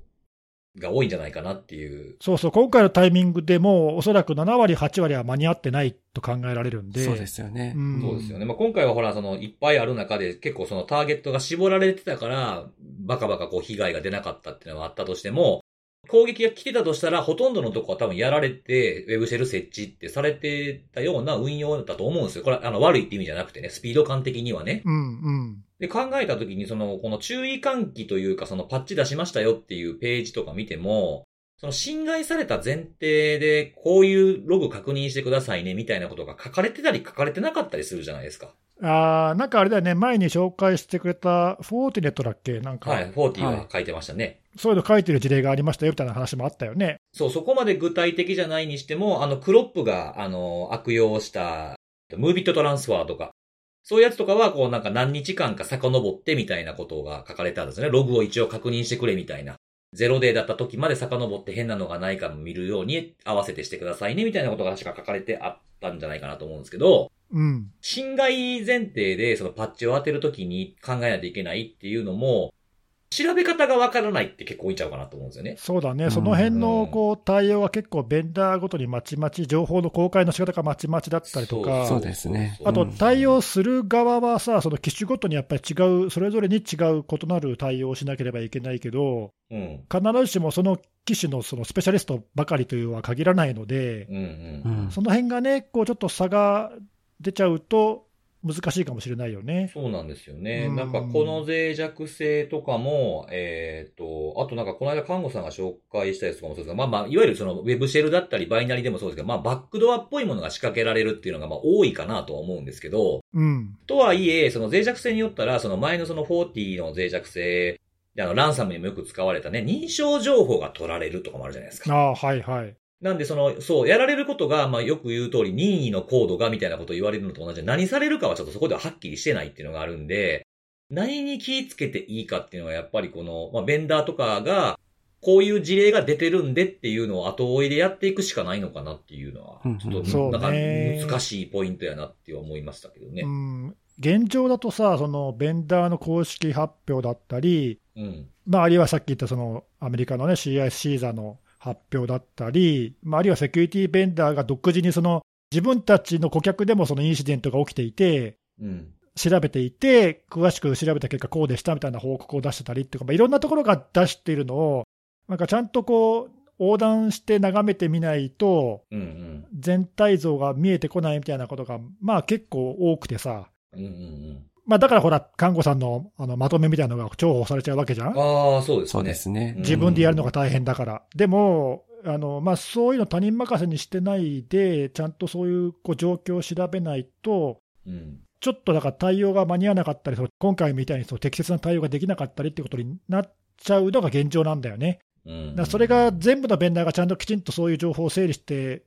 が多いんじゃないかなっていう。そうそう、今回のタイミングでもうおそらく7割、8割は間に合ってないと考えられるんで。そうですよね。うんそうですよね。まあ、今回はほら、その、いっぱいある中で結構そのターゲットが絞られてたから、バカバカこう被害が出なかったっていうのがあったとしても、攻撃が来てたとしたら、ほとんどのとこは多分やられて、ウェブシェル設置ってされてたような運用だと思うんですよ。これ、あの、悪いって意味じゃなくてね、スピード感的にはね。うんうん。で、考えたときに、その、この注意喚起というか、そのパッチ出しましたよっていうページとか見ても、その侵害された前提で、こういうログ確認してくださいね、みたいなことが書かれてたり書かれてなかったりするじゃないですか。あーなんかあれだよね、前に紹介してくれたフォーティネットだっけ？なんか、はい、40は書いてましたね。そういうの書いてる事例がありましたよみたいな話もあったよね。そう、そこまで具体的じゃないにしても、あの、クロップが、あの、悪用した、ムービットトランスファーとか、そういうやつとかは、こう、なんか何日間か遡ってみたいなことが書かれてあるんですね。ログを一応確認してくれみたいな。ゼロデーだった時まで遡って変なのがないか見るように合わせてしてくださいね、みたいなことが確か書かれてあったんじゃないかなと思うんですけど、うん。侵害前提でそのパッチを当てるときに考えないといけないっていうのも、調べ方がわからないって結構多いんちゃうかなと思うんですよね。そうだね、うん。その辺のこう対応は結構、ベンダーごとにまちまち、情報の公開の仕方がまちまちだったりとか、そう。ですね。あとうん対応する側はさ、その機種ごとにやっぱり違う、それぞれに違う異なる対応をしなければいけないけど、うん。必ずしもその機種のそのスペシャリストばかりというのは限らないので、うんうん。うん。その辺がね、こうちょっと差が出ちゃうと、難しいかもしれないよね。そうなんですよね。うんなんかこの脆弱性とかも、えっ、と、あとなんかこの間看護さんが紹介したやつとかもそうですが、まあまあ、いわゆるそのウェブシェルだったりバイナリでもそうですけど、まあバックドアっぽいものが仕掛けられるっていうのがまあ多いかなとは思うんですけど、うん。とはいえ、その脆弱性によったら、その前のその40の脆弱性であの、ランサムにもよく使われたね、認証情報が取られるとかもあるじゃないですか。ああ、はいはい。なんで、その、そう、やられることが、まあ、よく言う通り、任意のコードが、みたいなことを言われるのと同じで、何されるかはちょっとそこでははっきりしてないっていうのがあるんで、何に気ぃつけていいかっていうのは、やっぱりこの、まあ、ベンダーとかが、こういう事例が出てるんでっていうのを後追いでやっていくしかないのかなっていうのはうん、ちょっと、なんかね難しいポイントやなって思いましたけどねう。ん、現状だとさ、そのベンダーの公式発表だったり、うん。まあ、あるいはさっき言ったそのアメリカの、ね、CI シーザの発表だったり、まあ、あるいはセキュリティベンダーが独自にその自分たちの顧客でもそのインシデントが起きていて、うん。調べていて、詳しく調べた結果、こうでしたみたいな報告を出してたりっていうか、まあ、いろんなところが出しているのを、なんかちゃんとこう、横断して眺めてみないと、うんうん。全体像が見えてこないみたいなことが、まあ結構多くてさ、うんうんまあ、だからほら、看護さんのあのまとめみたいなのが重宝されちゃうわけじゃんうん。ああ、そうですね。そうですね。うん自分でやるのが大変だから。でも、あのまあ、そういうの他人任せにしてないで、ちゃんとそういうこう状況を調べないと、うん。ちょっとだから対応が間に合わなかったり、今回みたいにその適切な対応ができなかったりってことになっちゃうのが現状なんだよね。うん。だそれが全部のベンダーがちゃんときちんとそういう情報を整理して、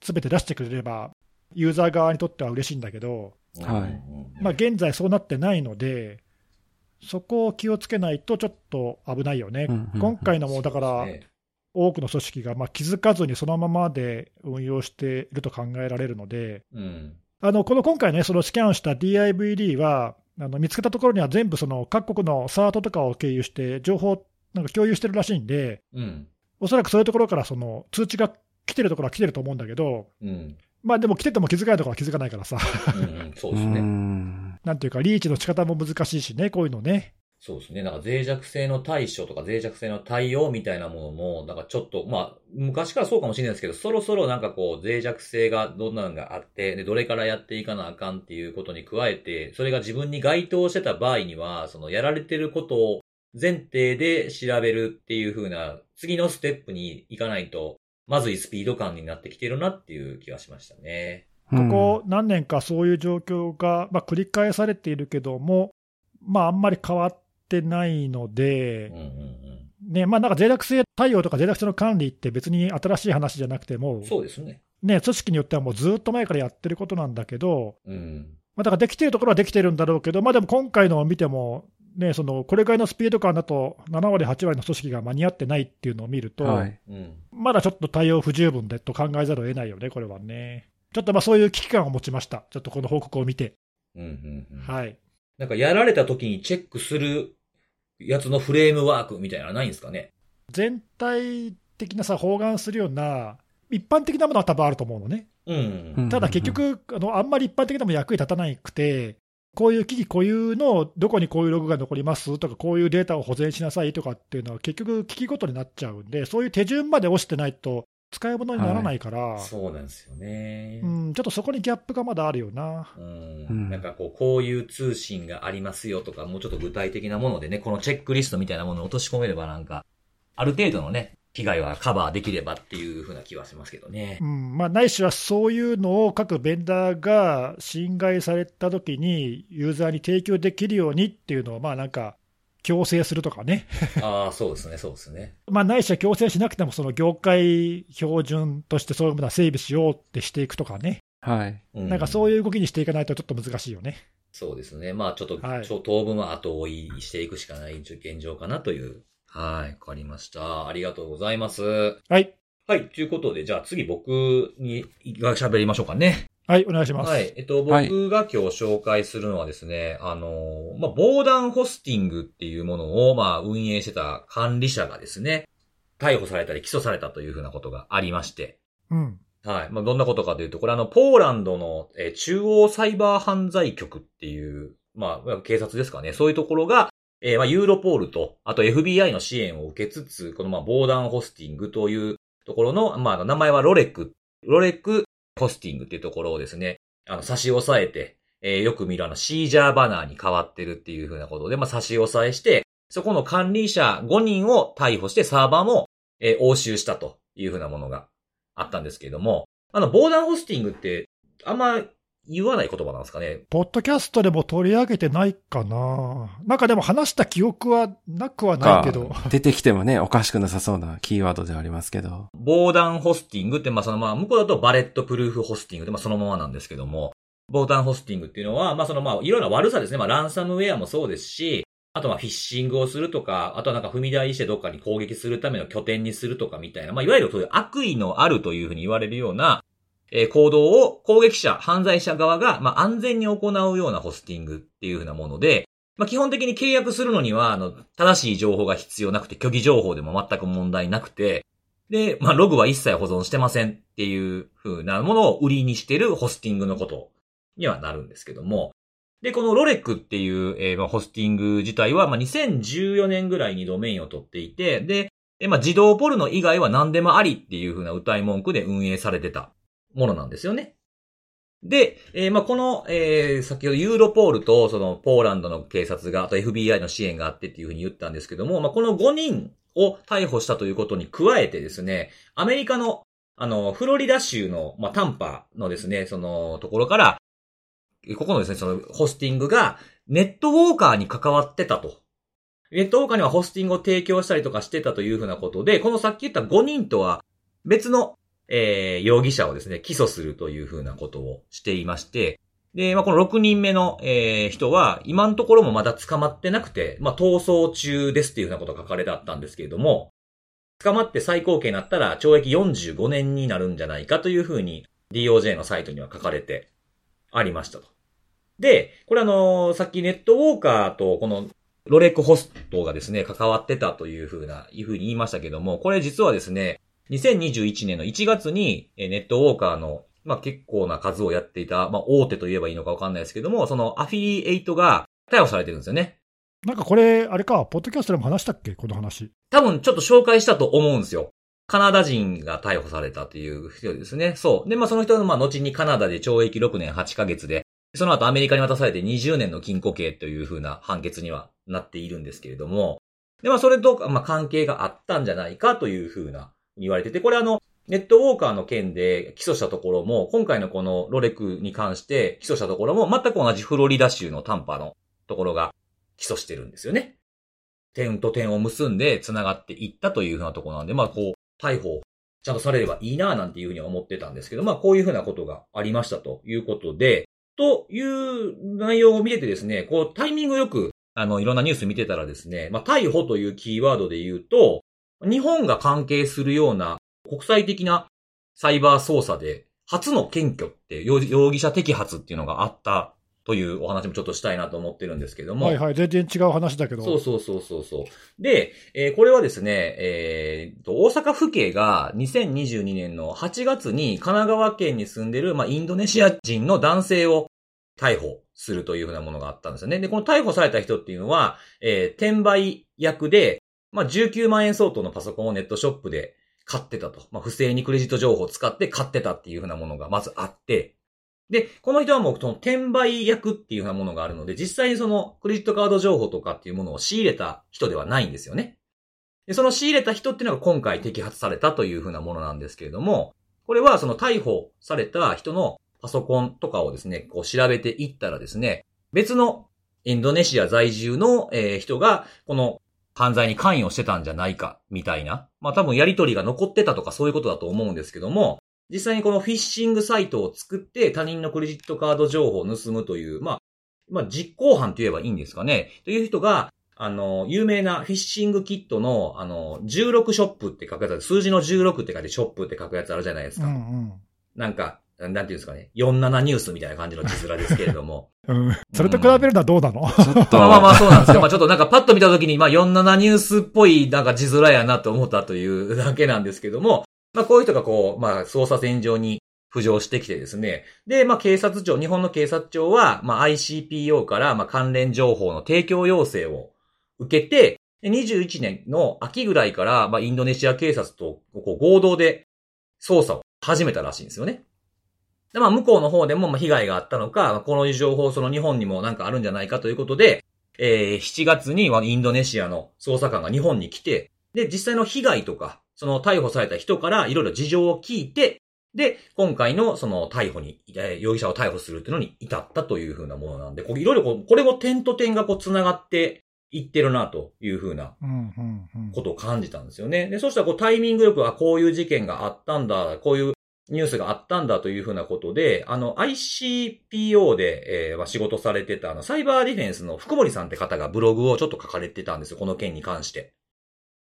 すべて出してくれれば、ユーザー側にとっては嬉しいんだけど、うん、はいうんまあ、現在そうなってないので、そこを気をつけないとちょっと危ないよね。うんうん今回のもだから、ね多くの組織がまあ気づかずにそのままで運用していると考えられるので、うん。あのこの今回ね、そのスキャンした DIVD は、あの見つけたところには全部その各国の SART とかを経由して、情報なんか共有してるらしいんで、うん。おそらくそういうところからその通知が来てるところは来てると思うんだけど、うん。まあでも来てても気づかないところは気づかないからさ、うんうん。そううですね。ん。なんていうか、リーチの仕方も難しいしね、こういうのね。そうですね。なんか脆弱性の対処とか脆弱性の対応みたいなものも、なんかちょっと、まあ、昔からそうかもしれないですけど、そろそろなんかこう、脆弱性がどんなのがあって、で、どれからやっていかなあかんっていうことに加えて、それが自分に該当してた場合には、そのやられてることを前提で調べるっていう風な、次のステップに行かないと、まずいスピード感になってきてるなっていう気がしましたね。ここ何年かそういう状況が、まあ、繰り返されているけども、まあ、あんまり変わってないのでうん、うんねまあ、なんか脆弱性対応とか脆弱性の管理って別に新しい話じゃなくてもうん。、そうですね。ね、組織によってはもうずっと前からやってることなんだけど、うん。まあ、だからできてるところはできてるんだろうけど、まあ、でも今回のを見ても、ね、そのこれぐらいのスピード感だと、7割、8割の組織が間に合ってないっていうのを見ると、はい。うん。まだちょっと対応不十分でと考えざるを得ないよね、これはね。ちょっとまあそういう危機感を持ちました。ちょっとこの報告を見て。うんうんうん。はい。なんかやられた時にチェックするやつのフレームワークみたいなのはないんですかね？全体的なさ、包含するような、一般的なものは多分あると思うのね。うん。うんただ結局、あのあんまり一般的なもの役に立たなくて、こういう機器固有のどこにこういうログが残りますとか、こういうデータを保全しなさいとかっていうのは、結局、機器ごとになっちゃうんで、そういう手順まで押してないと、使い物にならないから、そうなんですよね。うん、ちょっとそこにギャップがまだあるよな。うんうんなんかこう、こういう通信がありますよとか、もうちょっと具体的なものでね、このチェックリストみたいなものを落とし込めればなんか、ある程度のね、被害はカバーできればっていうふうな気はしますけどねう。んまあ、ないしはそういうのを各ベンダーが侵害されたときに、ユーザーに提供できるようにっていうのを、まあなんか、強制するとかね、ああ、そうですね、そうですね。まあ、ないしは強制しなくても、その業界標準としてそういうものは整備しようってしていくとかね、はい。うなんかそういう動きにしていかないとちょっと難しいよね。そうですね。まあちょっと、はい当分は後追いしていくしかない現状かなという。はい、わかりました。ありがとうございます。はい、はい、ということで、じゃあ次僕に喋りましょうかね。はい、お願いします。はい。えっと、はい僕が今日紹介するのはですね、あの、まあ、防弾ホスティングっていうものを、まあ、運営してた管理者がですね、逮捕されたり起訴されたというふうなことがありまして、うん、はい。まあ、どんなことかというと、これあの、ポーランドの、えー中央サイバー犯罪局っていう、まあ、警察ですかね。そういうところが、えーまあ、ユーロポールと、あと FBI の支援を受けつつ、このまあ、防弾ホスティングというところの、まあ、名前はロレック、ロレックホスティングっていうところをですね、あの、差し押さえて、えーよく見るあの、シージャーバナーに変わってるっていうふうなことで、まあ、差し押さえして、そこの管理者5人を逮捕してサーバーも、えー押収したというふうなものがあったんですけれども、あの、防弾ホスティングって、あんま言わない言葉なんですかね。ポッドキャストでも取り上げてないかな。なんかでも話した記憶はなくはないけど。出てきてもね、おかしくなさそうなキーワードではありますけど。防弾ホスティングって、まあ、そのまあ、向こうだとバレットプルーフホスティングで、まあ、そのままなんですけども、防弾ホスティングっていうのは、まあ、そのまあ、いろいろな悪さですね。まあ、ランサムウェアもそうですし、あとまあ、フィッシングをするとか、あとはなんか踏み台してどっかに攻撃するための拠点にするとかみたいな、まあ、いわゆるそういう悪意のあるというふうに言われるような、え行動を攻撃者、犯罪者側が、ま、安全に行うようなホスティングっていうふうなもので、まあ、基本的に契約するのには、あの、正しい情報が必要なくて、虚偽情報でも全く問題なくて、で、まあ、ログは一切保存してませんっていう風なものを売りにしてるホスティングのことにはなるんですけども、で、このロレックっていう、えーまあ、ホスティング自体は、まあ、2014年ぐらいにドメインを取っていて、で、まあ、自動ポルノ以外は何でもありっていう風な歌い文句で運営されてた。ものなんですよね。で、えーまあ、この、えー先ほどユーロポールと、その、ポーランドの警察が、あと FBI の支援があってっていうふうに言ったんですけども、まあ、この5人を逮捕したということに加えてですね、アメリカの、あの、フロリダ州の、まあ、タンパのですね、その、ところから、ここのですね、その、ホスティングが、ネットウォーカーに関わってたと。ネットウォーカーにはホスティングを提供したりとかしてたというふうなことで、このさっき言った5人とは別の、えー、容疑者をですね、起訴するというふうなことをしていまして、で、まあ、この6人目の、えー人は、今のところもまだ捕まってなくて、まあ、逃走中ですっていうふうなことが書かれてあったんですけれども、捕まって最高刑になったら懲役45年になるんじゃないかというふうに DOJ のサイトには書かれてありましたと。で、これあのさっきネットウォーカーとこのロレックホストがですね、関わってたというふうな、いうふうに言いましたけども、これ実はですね、2021年の1月にえネットウォーカーのまあ結構な数をやっていた、まあ大手と言えばいいのかわかんないですけども、そのアフィリエイトが逮捕されてるんですよね。なんかこれ、あれか、ポッドキャストでも話したっけ、この話。多分ちょっと紹介したと思うんですよ。カナダ人が逮捕されたという人ですね。そう。で、まあその人のまあ後にカナダで懲役6年8ヶ月で、その後アメリカに渡されて20年の禁錮刑という風な判決にはなっているんですけれども、で、まあそれと、まあ関係があったんじゃないかという風な言われてて、これあの、ネットウォーカーの件で起訴したところも、今回のこのロレクに関して起訴したところも、全く同じフロリダ州のタンパのところが起訴してるんですよね。点と点を結んで繋がっていったというふうなところなんで、まあこう、逮捕、ちゃんとされればいいなぁなんていうふうには思ってたんですけど、まあこういうふうなことがありましたということで、という内容を見ててですね、こうタイミングよく、あの、いろんなニュース見てたらですね、まあ逮捕というキーワードで言うと、日本が関係するような国際的なサイバー捜査で初の検挙って、容容疑者摘発っていうのがあったというお話もちょっとしたいなと思ってるんですけども。はいはい、全然違う話だけど。そうそうそうそうそう。で、えーこれはですね、えーと、大阪府警が2022年の8月に神奈川県に住んでる、まあ、インドネシア人の男性を逮捕するというふうなものがあったんですよね。で、この逮捕された人っていうのは、えー転売役で、まあ、19万円相当のパソコンをネットショップで買ってたと。まあ、不正にクレジット情報を使って買ってたっていうふうなものがまずあって、で、この人はもうその転売役っていうふうなものがあるので、実際にそのクレジットカード情報とかっていうものを仕入れた人ではないんですよね。で、その仕入れた人っていうのが今回摘発されたというふうなものなんですけれども、これはその逮捕された人のパソコンとかをですね、こう調べていったらですね、別のインドネシア在住の、人が、この犯罪に関与してたんじゃないか、みたいな。まあ多分やりとりが残ってたとかそういうことだと思うんですけども、実際にこのフィッシングサイトを作って他人のクレジットカード情報を盗むという、まあ、まあ実行犯と言えばいいんですかね。という人が、あの、有名なフィッシングキットの、あの、16ショップって書くやつ、数字の16って書いてショップって書くやつあるじゃないですか。うんなんか、なんていうんですかね。47ニュースみたいな感じの字面ですけれども。うん。うん。それと比べるのはどうなの？ちょっと、まあまあまあそうなんですよ。まあちょっとなんかパッと見たときに、まあ47ニュースっぽいなんか字面やなと思ったというだけなんですけども、まあこういう人がこう、まあ捜査線上に浮上してきてですね。で、まあ警察庁、日本の警察庁は、まあ ICPO から、まあ関連情報の提供要請を受けて、で21年の秋ぐらいから、まあインドネシア警察とこう合同で捜査を始めたらしいんですよね。で、まあ、向こうの方でも、まあ、被害があったのか、まあこの情報、その日本にもなんかあるんじゃないかということで、えー7月にはインドネシアの捜査官が日本に来て、で、実際の被害とか、その逮捕された人からいろいろ事情を聞いて、で、今回のその逮捕に、えー容疑者を逮捕するっていうのに至ったというふうなものなんで、こういろいろこう、これも点と点がこう繋がっていってるなというふうな。ことを感じたんですよね。で、そしたらこうタイミングよく、あ、こういう事件があったんだ、こういうニュースがあったんだというふうなことで、あの、ICPO で、えー、仕事されてた、あの、サイバーディフェンスの福森さんって方がブログをちょっと書かれてたんですよ、この件に関して。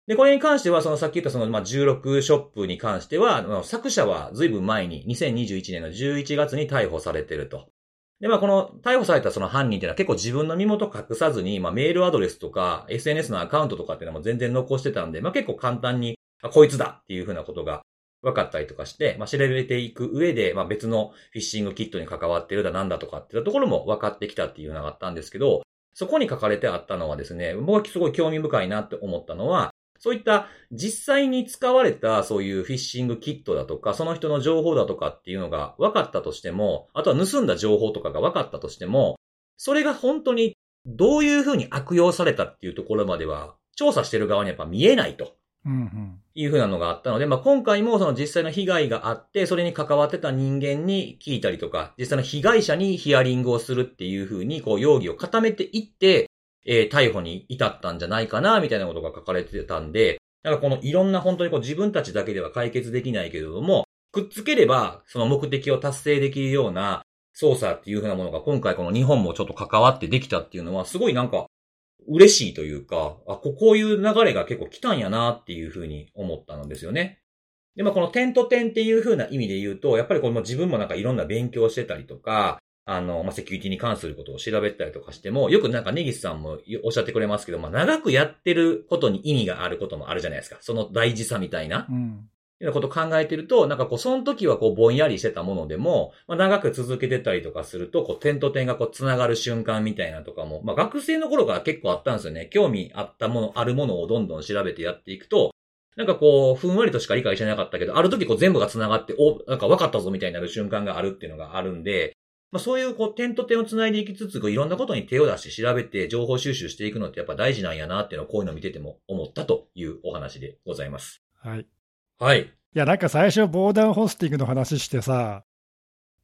で、これに関しては、そのさっき言ったその、まあ、16ショップに関しては、作者は随分前に、2021年の11月に逮捕されてると。で、まあ、この逮捕されたその犯人っていうのは結構自分の身元隠さずに、まあ、メールアドレスとか、SNS のアカウントとかっていうのも全然残してたんで、まあ、結構簡単に、あこいつだっていうふうなことが分かったりとかして、まあ、調べていく上で、まあ、別のフィッシングキットに関わってるだなんだとかっていうところも分かってきたっていうのがあったんですけど、そこに書かれてあったのはですね、僕はすごい興味深いなって思ったのは、そういった実際に使われたそういうフィッシングキットだとか、その人の情報だとかっていうのが分かったとしても、あとは盗んだ情報とかが分かったとしても、それが本当にどういうふうに悪用されたっていうところまでは、調査してる側にやっぱ見えないと。いうふうなのがあったので、まあ、今回もその実際の被害があって、それに関わってた人間に聞いたりとか、実際の被害者にヒアリングをするっていうふうに、こう、容疑を固めていって、えー逮捕に至ったんじゃないかな、みたいなことが書かれてたんで、なんかこのいろんな本当にこう自分たちだけでは解決できないけれども、くっつければ、その目的を達成できるような捜査っていうふうなものが今回この日本もちょっと関わってできたっていうのは、すごいなんか、嬉しいというか、あ、こういう流れが結構来たんやなっていうふうに思ったのですよね。で、まあこの点と点っていうふうな意味で言うと、やっぱりこれも自分もなんかいろんな勉強してたりとか、あの、まあ、セキュリティに関することを調べたりとかしても、よくなんかネギスさんもおっしゃってくれますけど、まあ、長くやってることに意味があることもあるじゃないですか。その大事さみたいな。うん。ようなことを考えてると、なんかこう、その時はこう、ぼんやりしてたものでも、まあ、長く続けてたりとかすると、こう、点と点がこう、繋がる瞬間みたいなとかも、まあ、学生の頃から結構あったんですよね。興味あったもの、あるものをどんどん調べてやっていくと、なんかこう、ふんわりとしか理解してなかったけど、ある時こう、全部が繋がって、お、なんか分かったぞみたいになる瞬間があるっていうのがあるんで、まあ、そういうこう、点と点を繋いでいきつつ、こういろんなことに手を出して調べて、情報収集していくのってやっぱ大事なんやなっていうのをこういうのを見てても思ったというお話でございます。はい。いはい。や、なんか最初、防弾ホスティングの話してさ、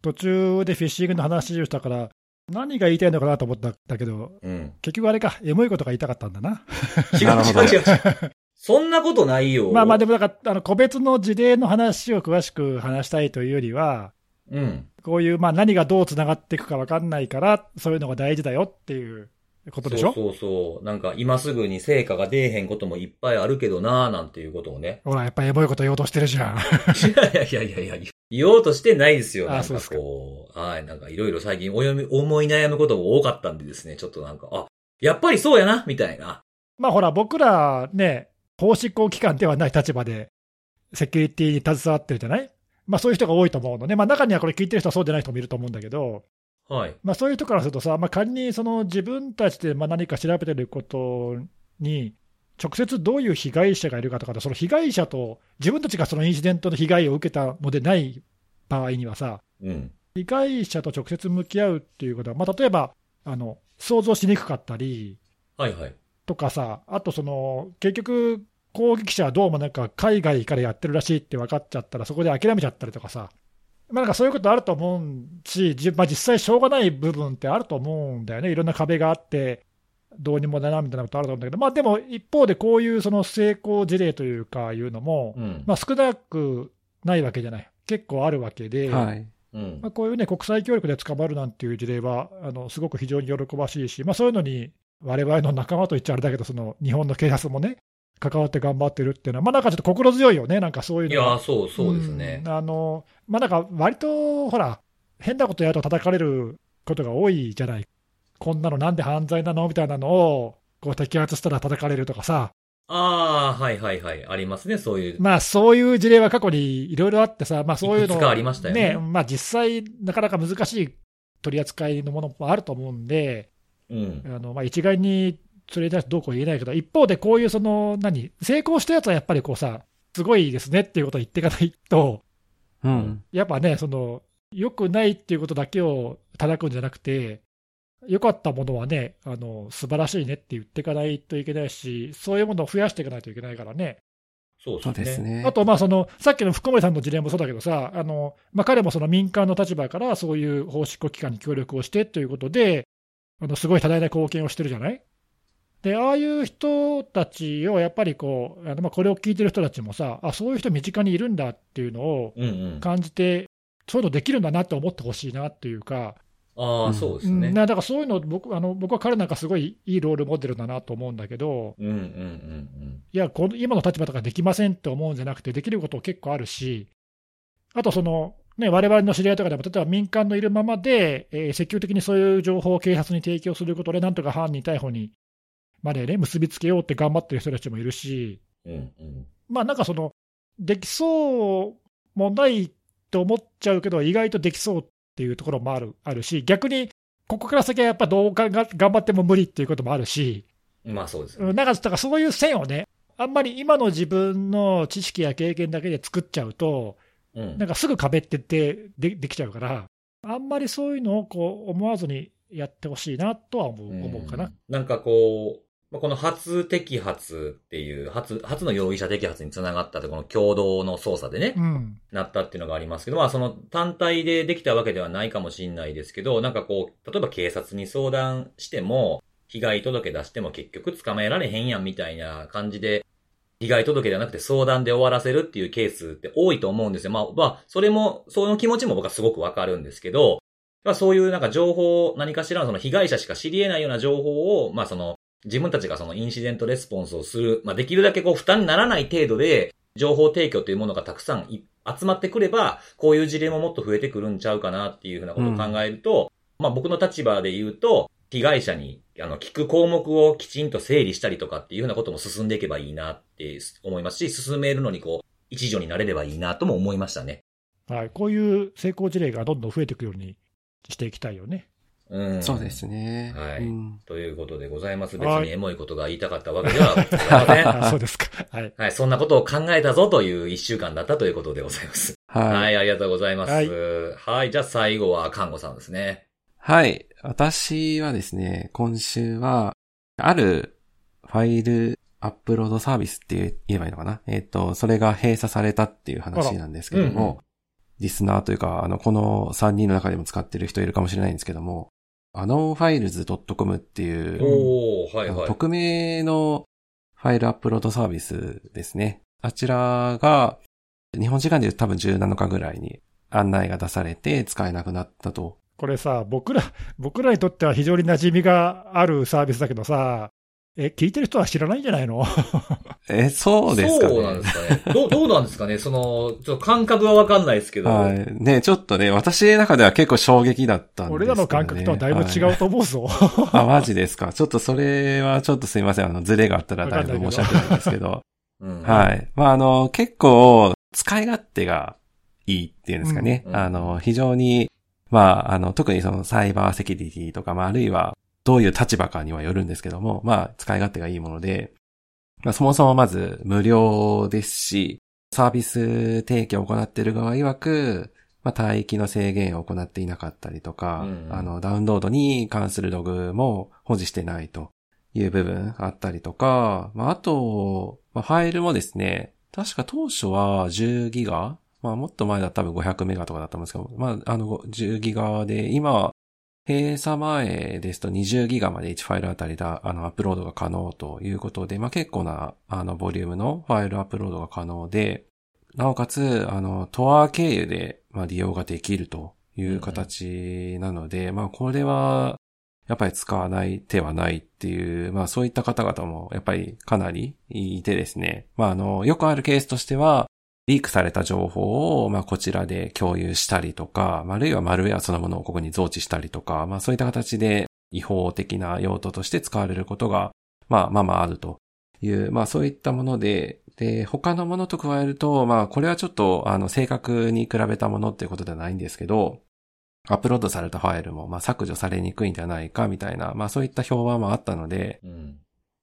途中でフィッシングの話をしたから、何が言いたいのかなと思ったんだけど、うん。結局あれか、エモいことが言いたかったんだな。違う違う違う違う。そんなことないよ。まあまあ、でもなんか、あの個別の事例の話を詳しく話したいというよりは、うん。こういう、まあ、何がどうつながっていくか分かんないから、そういうのが大事だよっていうことでしょ？そうそうそう。なんか今すぐに成果が出えへんこともいっぱいあるけどなーなんていうことをね。ほら、やっぱりエモいこと言おうとしてるじゃん。いやいやいやいや言おうとしてないですよ。なんかあそうですかこう、はい、なんかいろいろ最近お読み、思い悩むことが多かったんでですね、ちょっとなんか、あ、やっぱりそうやな、みたいな。まあほら、僕らね、法執行機関ではない立場で、セキュリティに携わってるじゃない？まあそういう人が多いと思うのね。まあ中にはこれ聞いてる人はそうでない人もいると思うんだけど、はい。まあそういう人からするとさ、まあ仮にその自分たちでまあ何か調べてることに、直接どういう被害者がいるかとか、その被害者と自分たちがそのインシデントの被害を受けたのでない場合にはさ、うん。被害者と直接向き合うっていうことは、まあ、例えばあの想像しにくかったりはいはい。とかさ、あとその結局、攻撃者はどうもなんか海外からやってるらしいって分かっちゃったら、そこで諦めちゃったりとかさ、まあ、なんかそういうことあると思うし、じまあ、実際しょうがない部分ってあると思うんだよね、いろんな壁があって、どうにもならんみたいなことあると思うんだけど、まあ、でも一方でこういうその成功事例というかいうのも、うん。まあ、少なくないわけじゃない、結構あるわけで。はい。うんまあ、こういうね、国際協力で捕まるなんていう事例は、あのすごく非常に喜ばしいし、まあ、そういうのに、我々の仲間と言っちゃあれだけど、その日本の警察もね、関わって頑張ってるっていうのは、まあ、なんかちょっと心強いよね、なんかそういういやそう、そうですねうん。あのまあ、なんか割と、ほら、変なことやると叩かれることが多いじゃない、こんなのなんで犯罪なの？みたいなのをこう摘発したら叩かれるとかさ、ああ、はいはいはい。ありますね、そういう。まあ、そういう事例は過去にいろいろあってさ、まあ、そういうのいくつかありましたよねまあ、実際、なかなか難しい取り扱いのものもあると思うんで、うん。あのまあ、一概にそれに対してどうこう言えないけど、一方でこういうその、何、成功したやつはやっぱりこうさ、すごいですねっていうことを言っていかないと、うん。やっぱね、その、良くないっていうことだけを叩くんじゃなくて、良かったものはね、あの素晴らしいねって言っていかないといけないし、そういうものを増やしていかないといけないからね。そうですね。あと、まあその、さっきの福森さんの事例もそうだけどさ、あのまあ、彼もその民間の立場からそういう法執行機関に協力をしてということで、あのすごい多大な貢献をしてるじゃない？で、ああいう人たちをやっぱりこう、あのまあこれを聞いてる人たちもさ、あそういう人身近にいるんだっていうのをうんうん。感じて、そういうのできるんだなって思ってほしいなっていうか、あそうですね。だからそういうの僕あの、僕は彼なんかすごいいいロールモデルだなと思うんだけど、うんうんうん。いや、この今の立場とかできませんって思うんじゃなくて、できること結構あるし、あとその、ね、我々の知り合いとかでも、例えば民間のいるままで、えー積極的にそういう情報を警察に提供することで、なんとか犯人逮捕にまでね、結びつけようって頑張ってる人たちもいるし、うん。うんうん。まあなんかその、できそうもないと思っちゃうけど、意外とできそうっていうところもあるあるし、逆にここから先はやっぱどうかが頑張っても無理っていうこともあるし、まあそうですね。うんなんかだからそういう線をね、あんまり今の自分の知識や経験だけで作っちゃうと、うんなんかすぐ壁ってででできちゃうから、あんまりそういうのをこう思わずにやってほしいなとは思う,、思うかな。なんかこう、まあこの初摘発っていう、初、初の容疑者摘発につながったって、この共同の捜査でね、うん、なったっていうのがありますけど、まあその単体でできたわけではないかもしれないですけど、なんかこう、例えば警察に相談しても、被害届出しても結局捕まえられへんやんみたいな感じで、被害届ではなくて相談で終わらせるっていうケースって多いと思うんですよ。まあ、まあ、それも、その気持ちも僕はすごくわかるんですけど、まあそういうなんか情報、何かしらのその被害者しか知り得ないような情報を、まあその、自分たちがそのインシデントレスポンスをする、まあできるだけこう負担にならない程度で、情報提供というものがたくさんい集まってくれば、こういう事例ももっと増えてくるんちゃうかなっていうふうなことを考えると、まあ僕の立場で言うと、被害者に、あの、聞く項目をきちんと整理したりとかっていうふうなことも進んでいけばいいなって思いますし、進めるのにこう、一助になれればいいなとも思いましたね。はい、こういう成功事例がどんどん増えていくようにしていきたいよね。うん。そうですね。はいうんということでございます。別はいにエモいことが言いたかったわけではございません。あ そうですか。はい。はい、そんなことを考えたぞという一週間だったということでございます。は。はいい、ありがとうございます。はいはい、じゃあ最後は看護さんですね。はい。私はですね、今週は、あるファイルアップロードサービスって言えばいいのかな？えっ、と、それが閉鎖されたっていう話なんですけども、リスナーというか、あの、この3人の中でも使ってる人いるかもしれないんですけども、アノンファイルズ .com っていう、はいはい。匿名のファイルアップロードサービスですね。あちらが、日本時間で言うと多分17日ぐらいに案内が出されて使えなくなったと。これさ、僕ら、僕らにとっては非常に馴染みがあるサービスだけどさ、え、聞いてる人は知らないんじゃないの？え、そうですかね。そうなんですかね。どう、どうなんですかね？その、ちょっと感覚はわかんないですけど。はい。ね、ちょっとね、私の中では結構衝撃だったんですけど、ね。俺らの感覚とはだいぶ違うと思うぞ。はい、あ、マジですか？ちょっとそれはちょっとすいません。あの、ズレがあったらだいぶ申し訳ないんですけど。うん、はい。まあ、あの、結構、使い勝手がいいっていうんですかね。うんあの、非常に、まあ、あの、特にそのサイバーセキュリティとか、まあ、あるいは、どういう立場かにはよるんですけども、まあ、使い勝手がいいもので、まあ、そもそもまず無料ですし、サービス提供を行っている側曰く、まあ、帯域の制限を行っていなかったりとか、うんあの、ダウンロードに関するログも保持してないという部分あったりとか、まあ、あと、まあ、ファイルもですね、確か当初は10ギガまあもっと前だったら多分500メガとかだったんですけど、まああの10ギガで、今、閉鎖前ですと20ギガまで1ファイルあたりだ、あの、アップロードが可能ということで、まあ結構な、あの、ボリュームのファイルアップロードが可能で、なおかつ、あの、トア経由で、まあ利用ができるという形なので、まあこれは、やっぱり使わない手はないっていう、まあそういった方々もやっぱりかなりいてですね。まああの、よくあるケースとしては、リークされた情報を、まあ、こちらで共有したりとか、あるいはマルウェアそのものをここに増置したりとか、まあ、そういった形で違法的な用途として使われることが、まあ、まあまああるという、まあ、そういったもので、で、他のものと加えると、まあ、これはちょっと、あの、正確に比べたものっていうことではないんですけど、アップロードされたファイルも、まあ、削除されにくいんじゃないか、みたいな、まあ、そういった評判もあったので、うん。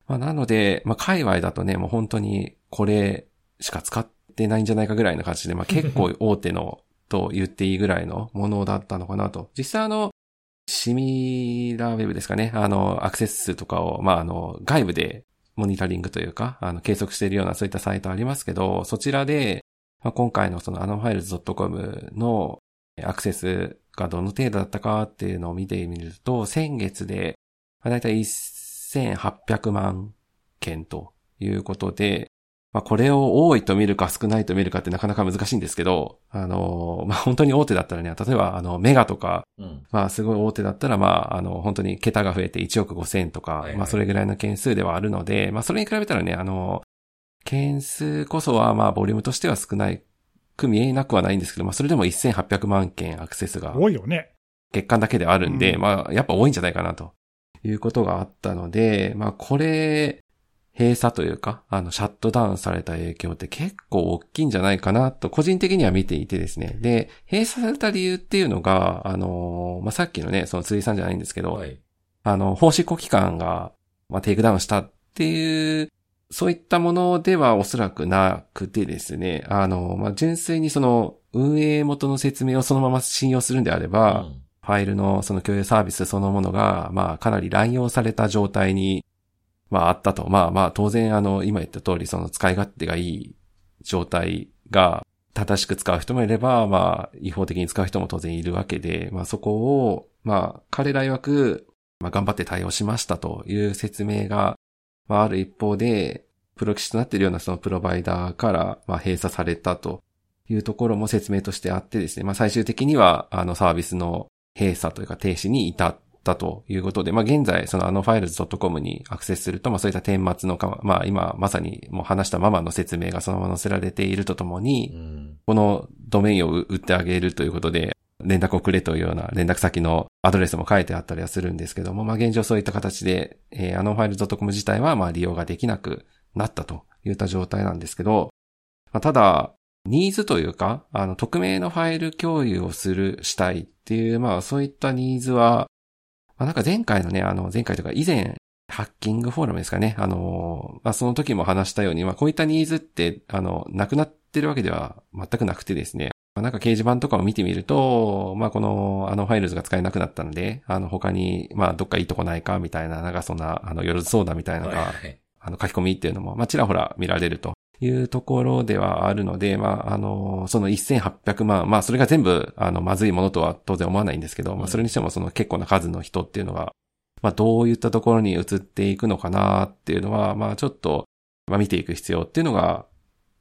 まあ、なので、まあ、界隈だとね、もう本当にこれしか使ってないんじゃないかぐらいの感じで、まあ、結構大手のと言っていいぐらいのものだったのかなと。実際あの、シミラーウェブですかね。あの、アクセス数とかを、まあ、あの、外部でモニタリングというか、あの、計測しているようなそういったサイトありますけど、そちらで、まあ、今回のそのアノンファイルズ .com のアクセスがどの程度だったかっていうのを見てみると、先月で、まあ、だいたい1800万件ということで、まあ、これを多いと見るか少ないと見るかってなかなか難しいんですけど、あの、まあ、本当に大手だったらね、例えば、あの、メガとか、うん。まあ、すごい大手だったら、まあ、あの、本当に桁が増えて1億5千とか、はいはい。まあ、それぐらいの件数ではあるので、まあ、それに比べたらね、あの、件数こそは、まあ、ボリュームとしては少ないく見えなくはないんですけど、まあ、それでも1800万件アクセスが多いよね。月間だけであるんで、うん。まあ、やっぱ多いんじゃないかなということがあったので、まあ、これ、閉鎖というか、あの、シャットダウンされた影響って結構大きいんじゃないかなと、個人的には見ていてですね。で、閉鎖された理由っていうのが、あの、まあ、さっきのね、その辻さんじゃないんですけど、はい。あの、法執行機関が、まあ、テイクダウンしたっていう、そういったものではおそらくなくてですね、あの、まあ、純粋にその、運営元の説明をそのまま信用するんであれば、うんファイルのその共有サービスそのものが、まあかなり乱用された状態に、まああったと。まあまあ当然あの、今言った通りその使い勝手がいい状態が正しく使う人もいれば、まあ違法的に使う人も当然いるわけで、まあそこを、まあ彼ら曰く、まあ頑張って対応しましたという説明が、まあある一方で、プロ棋士となっているようなそのプロバイダーから、まあ閉鎖されたというところも説明としてあってですね、まあ最終的にはあのサービスの閉鎖というか停止に至ったということで、まあ現在、そのあのファイルズ .com にアクセスすると、まあそういった顛末のか、まあ今まさにもう話したままの説明がそのまま載せられているとともに、うん。このドメインを売ってあげるということで、連絡をくれというような連絡先のアドレスも書いてあったりはするんですけども、まあ現状そういった形で、えーアノンファイルズ .com 自体はまあ利用ができなくなったといった状態なんですけど、まあ、ただ、ニーズというか、あの、匿名のファイル共有をする、したいっていう、まあそういったニーズは、まあなんか前回のね、あの、前回とか以前、ハッキングフォーラムですかね。あの、まあその時も話したように、まあこういったニーズって、あの、なくなってるわけでは全くなくてですね。まあなんか掲示板とかを見てみると、まあこの、アノンファイルズが使えなくなったので、あの他に、まあどっかいいとこないかみたいな、なんかそんな、あの、よろず相談みたいなのが、はいあの書き込みっていうのも、まあ、ちらほら見られるというところではあるので、まあ、あの、その1800万、まあ、それが全部、あの、まずいものとは当然思わないんですけど、まあ、それにしてもその結構な数の人っていうのが、まあ、どういったところに移っていくのかなっていうのは、まあ、ちょっと、まあ、見ていく必要っていうのが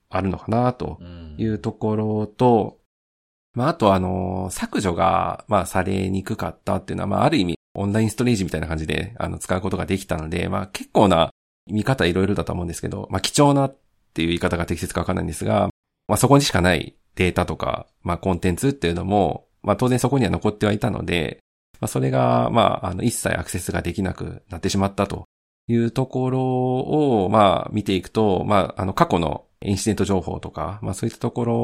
あるのかなとうん。いうところと、まあ、あとあの、削除が、まあ、されにくかったっていうのは、まあ、ある意味、オンラインストレージみたいな感じで、あの、使うことができたので、まあ、結構な見方いろいろだと思うんですけど、まあ貴重なっていう言い方が適切かわかんないんですが、まあそこにしかないデータとか、まあコンテンツっていうのも、まあ当然そこには残ってはいたので、まあそれが、まああの一切アクセスができなくなってしまったというところを、まあ見ていくと、まああの過去のインシデント情報とか、まあそういったところ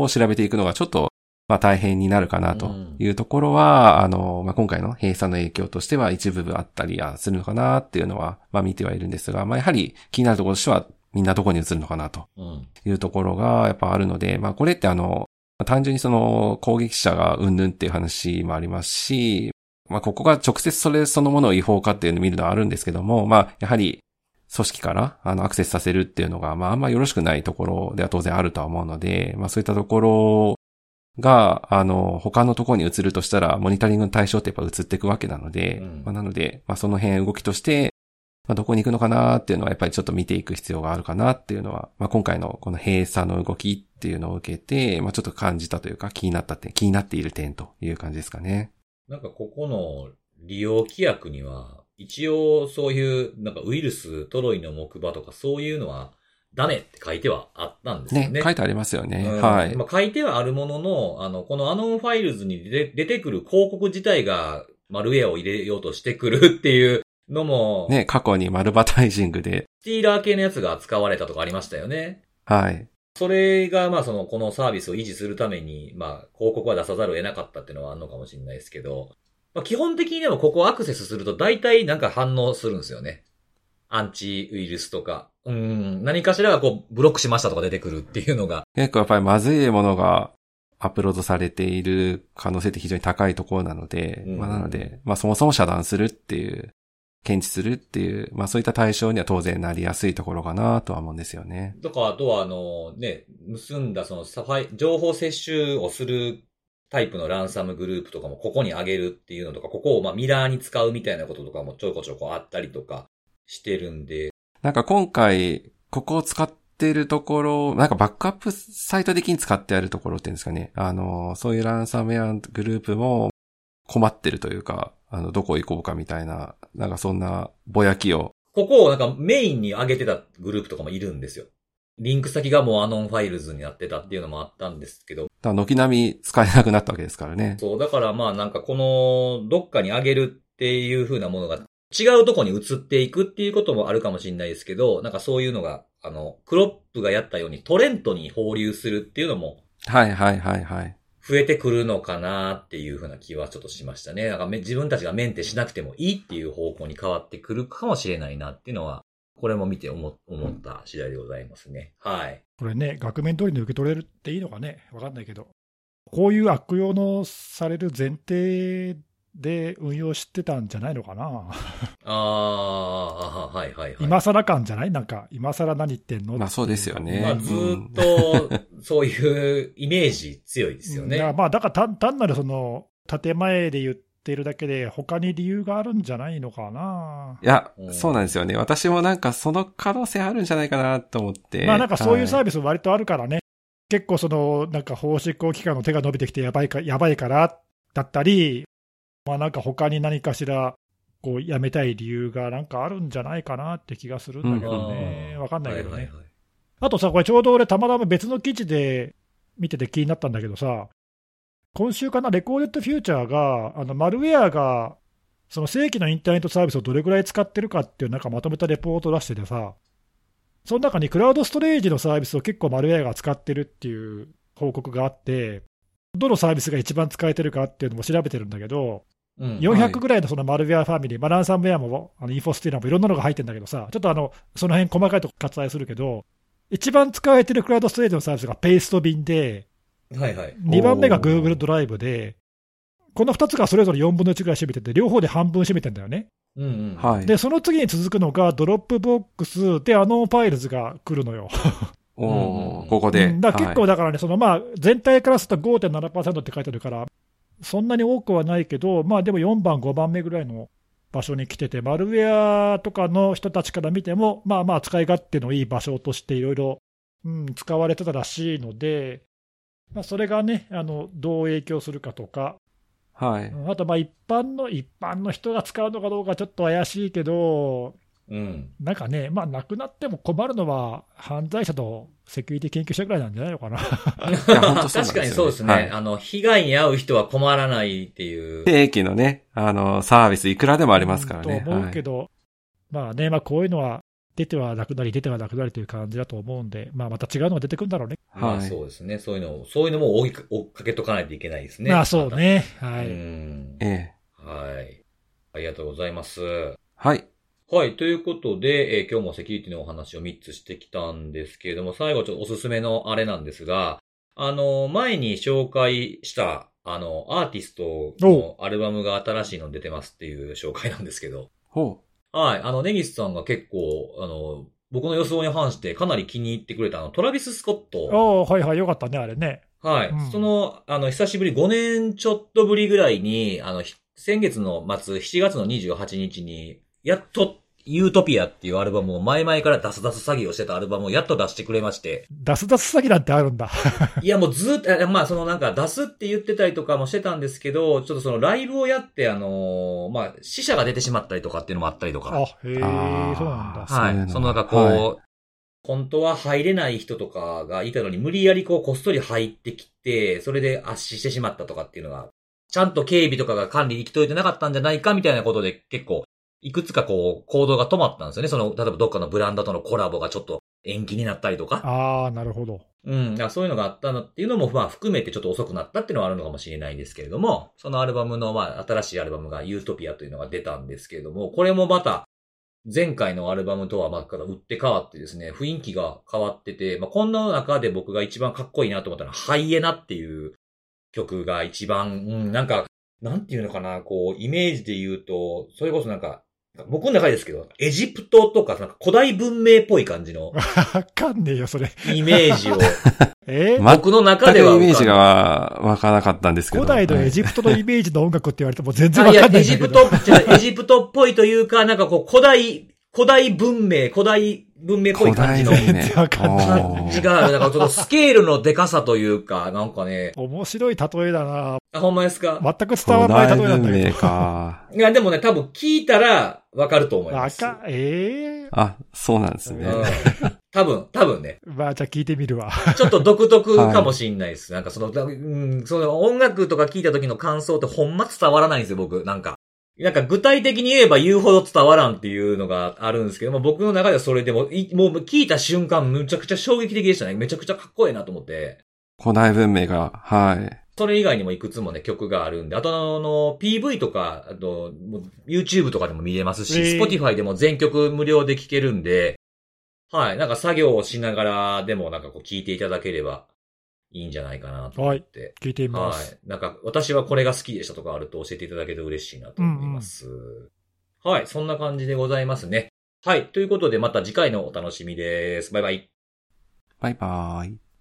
を調べていくのがちょっとまあ大変になるかなというところは、うん、あの、まあ今回の閉鎖の影響としては一部分あったりするのかなっていうのは、まあ見てはいるんですが、まあやはり気になるところとしては、みんなどこに移るのかなと。いうところがやっぱあるので、まあこれってあの、単純にその攻撃者がうんぬんっていう話もありますし、まあここが直接それそのものを違法かっていうのを見るのはあるんですけども、まあやはり組織からあのアクセスさせるっていうのが、まああんまよろしくないところでは当然あるとは思うので、まあそういったところが、あの、他のところに移るとしたら、モニタリングの対象ってやっぱ移っていくわけなので、うん、まあ、なので、まあ、その辺動きとして、まあ、どこに行くのかなっていうのはやっぱりちょっと見ていく必要があるかなっていうのは、まあ、今回のこの閉鎖の動きっていうのを受けて、まあ、ちょっと感じたというか気になった点、気になっている点という感じですかね。なんかここの利用規約には、一応そういう、なんかウイルス、トロイの木馬とかそういうのはダメって書いてはあったんですよね。ね、書いてありますよね。うん、はい。まあ、書いてはあるものの、あの、このアノンファイルズに出てくる広告自体がマルウェアを入れようとしてくるっていうのも。ね、過去にマルバタイジングで。スティーラー系のやつが使われたとかありましたよね。はい。それが、まあ、その、このサービスを維持するために、まあ、広告は出さざるを得なかったっていうのはあるのかもしれないですけど、まあ、基本的にでもここアクセスすると大体なんか反応するんですよね。アンチウイルスとか、うん、何かしらがこう、ブロックしましたとか出てくるっていうのが。結構やっぱりまずいものがアップロードされている可能性って非常に高いところなので、うん、まあなので、まあそもそも遮断するっていう、検知するっていう、まあそういった対象には当然なりやすいところかなとは思うんですよね。とか、あとはあの、ね、盗んだそのサファイ、情報窃取をするタイプのランサムグループとかもここに上げるっていうのとか、ここをまあミラーに使うみたいなこととかもちょこちょこあったりとか、してるんで。なんか今回、ここを使ってるところ、なんかバックアップサイト的に使ってあるところっていうんですかね。あの、そういうランサムウェアグループも困ってるというか、あの、どこ行こうかみたいな、なんかそんなぼやきを。ここをなんかメインに上げてたグループとかもいるんですよ。リンク先がもう AnonFiles になってたっていうのもあったんですけど。だ軒並み使えなくなったわけですからね。そう、だからまあなんかこの、どっかに上げるっていう風なものが違うとこに移っていくっていうこともあるかもしれないですけど、なんかそういうのが、あの、 Clop がやったようにトレントに放流するっていうのも、はいはいはいはい。増えてくるのかなっていうふうな気はちょっとしましたね。なんか自分たちがメンテしなくてもいいっていう方向に変わってくるかもしれないなっていうのは、これも見て思思った次第でございますね。はい。これね、額面通りに受け取れるっていいのかね、わかんないけど。こういう悪用のされる前提で運用してたんじゃないのかな？ああ、はいはいはい。今更感じゃない？なんか、今更何言ってんの？まあそうですよね。まあずっと、そういうイメージ強いですよね。うん、まあだから単単なるその、建前で言ってるだけで、他に理由があるんじゃないのかな？いや、そうなんですよね。私もなんかその可能性あるんじゃないかなと思って。まあなんかそういうサービス割とあるからね。はい、結構その、なんか法執行機関の手が伸びてきてやばいか、やばいからだったり、まあなんか他に何かしら、こう、やめたい理由がなんかあるんじゃないかなって気がするんだけどね。わ、うん、かんないけどね、はいはいはい。あとさ、これちょうど俺たまたま別の記事で見てて気になったんだけどさ、今週かな、レコーデッドフューチャーが、あの、マルウェアが、その正規のインターネットサービスをどれぐらい使ってるかっていうなんかまとめたレポート出しててさ、その中にクラウドストレージのサービスを結構マルウェアが使ってるっていう報告があって、どのサービスが一番使えてるかっていうのも調べてるんだけど、うん、400ぐらいのそのマルウェアファミリー、まあ、ランサムウェアもあのインフォスティーナもいろんなのが入ってるんだけどさ、ちょっとあのその辺細かいとこ割愛するけど、一番使われてるクラウドストレージのサービスが Pastebin で、はいはい、2番目が Google ドライブで、この2つがそれぞれ4分の1ぐらい占めてて、両方で半分占めてんだよね。うんうん。はい、で、その次に続くのが、 Dropbox で、 AnonFiles が来るのよ。おここで。だ結構だからね、そのまあ、全体からすると5.7%って書いてあるから、そんなに多くはないけど、まあでも4番、5番目ぐらいの場所に来てて、マルウェアとかの人たちから見ても、まあまあ使い勝手のいい場所としていろいろ使われてたらしいので、まあ、それがね、あのどう影響するかとか、はい、あとまあ一般の、一般の人が使うのかどうかちょっと怪しいけど、うん。なんかね、まあ、なくなっても困るのは、犯罪者とセキュリティ研究者ぐらいなんじゃないのかな。や本当そうな確かにそうですね。はいあの、被害に遭う人は困らないっていう。定期のね、あの、サービスいくらでもありますからね。と思うはいけど、まあね、まあ、こういうのは出てはなくなり、出てはなくなりという感じだと思うんで、まあ、また違うのが出てくるんだろうね。まあはいそうですね。そういうのを、そういうのも追いか追っかけとかないといけないですね。まあ、そうね。はまた。うい。ん。ええ。はい。ありがとうございます。はい。はい。ということで、えー今日もセキュリティのお話を3つしてきたんですけれども、最後ちょっとおすすめのあれなんですが、あの、前に紹介した、あの、アーティストのアルバムが新しいの出てますっていう紹介なんですけど、ほはい。あの、ネギスさんが結構、あの、僕の予想に反してかなり気に入ってくれたあの、トラビス・スコット。おーはいはい、よかったね、あれね。はい。うんその、あの、久しぶり、5年ちょっとぶりぐらいに、あの、ひ先月の末、7月の28日に、やっと、ユートピアっていうアルバムを前々から出す出す詐欺をしてたアルバムをやっと出してくれまして。出す出す詐欺なんてあるんだ。いやもうずっと、えまあそのなんか出すって言ってたりとかもしてたんですけど、ちょっとそのライブをやってあのーまあ死者が出てしまったりとかっていうのもあったりとか。あ、へえ、そうあなんーだ。そういうのはい。そのなんかこう、は本当は入れない人とかがいたのに無理やりこうこっそり入ってきて、それで圧死してしまったとかっていうのが、ちゃんと警備とかが管理行き届いてなかったんじゃないかみたいなことで結構、いくつかこう行動が止まったんですよね。その、例えばどっかのブランドとのコラボがちょっと延期になったりとか。ああ、なるほど。うん。そういうのがあったのっていうのも、まあ含めてちょっと遅くなったっていうのはあるのかもしれないんですけれども、そのアルバムの、まあ新しいアルバムがユートピアというのが出たんですけれども、これもまた、前回のアルバムとはまた打って変わってですね、雰囲気が変わってて、まあこんな中で僕が一番かっこいいなと思ったのは、ハイエナっていう曲が一番、うん、なんか、なんていうのかな、こう、イメージで言うと、それこそなんか、僕の中でですけど、エジプトとか、なんか古代文明っぽい感じのわかんねえよ、それ。イメージを、え？僕の中ではイメージがわからなかったんですけど。古代のエはいジプトのイメージの音楽って言われても全然わかん、ないエジプ。ト、エジプトっぽいというか、なんかこう、古代、古代文明、古代文明っぽい古感じの代文明。全然わかんない感じがある。なんかちょっとスケールのデカさというか、なんかね、面白い例えだな。あ、ほんまですか？全く伝わらない例えなんだけ文明か。いや、でもね、多分聞いたらわかると思いど。ます。わか、ええあ、そうなんですね。うん。多分、多分ね。まあ、じゃあ聞いてみるわ。ちょっと独特かもしんないです。なんかその、だうん、その音楽とか聞いた時の感想ってほんま伝わらないんですよ、僕。なんか。なんか具体的に言えば言うほど伝わらんっていうのがあるんですけども、僕の中ではそれでも、いもう聞いた瞬間むちゃくちゃ衝撃的でしたね。めちゃくちゃかっこいいなと思って。古代文明が、はい。それ以外にもいくつもね、曲があるんで、あとあの、PV とか、あと、もう YouTube とかでも見れますし、えー Spotify でも全曲無料で聴けるんで、はい、なんか作業をしながらでもなんかこう聴いていただければいいんじゃないかなと思って。聞いてみまはす。い。なんか、私はこれが好きでしたとかあると教えていただけると嬉しいなと思います。はい。そんな感じでございますね。はい。ということで、また次回のお楽しみです。バイバイ。バイバーイ。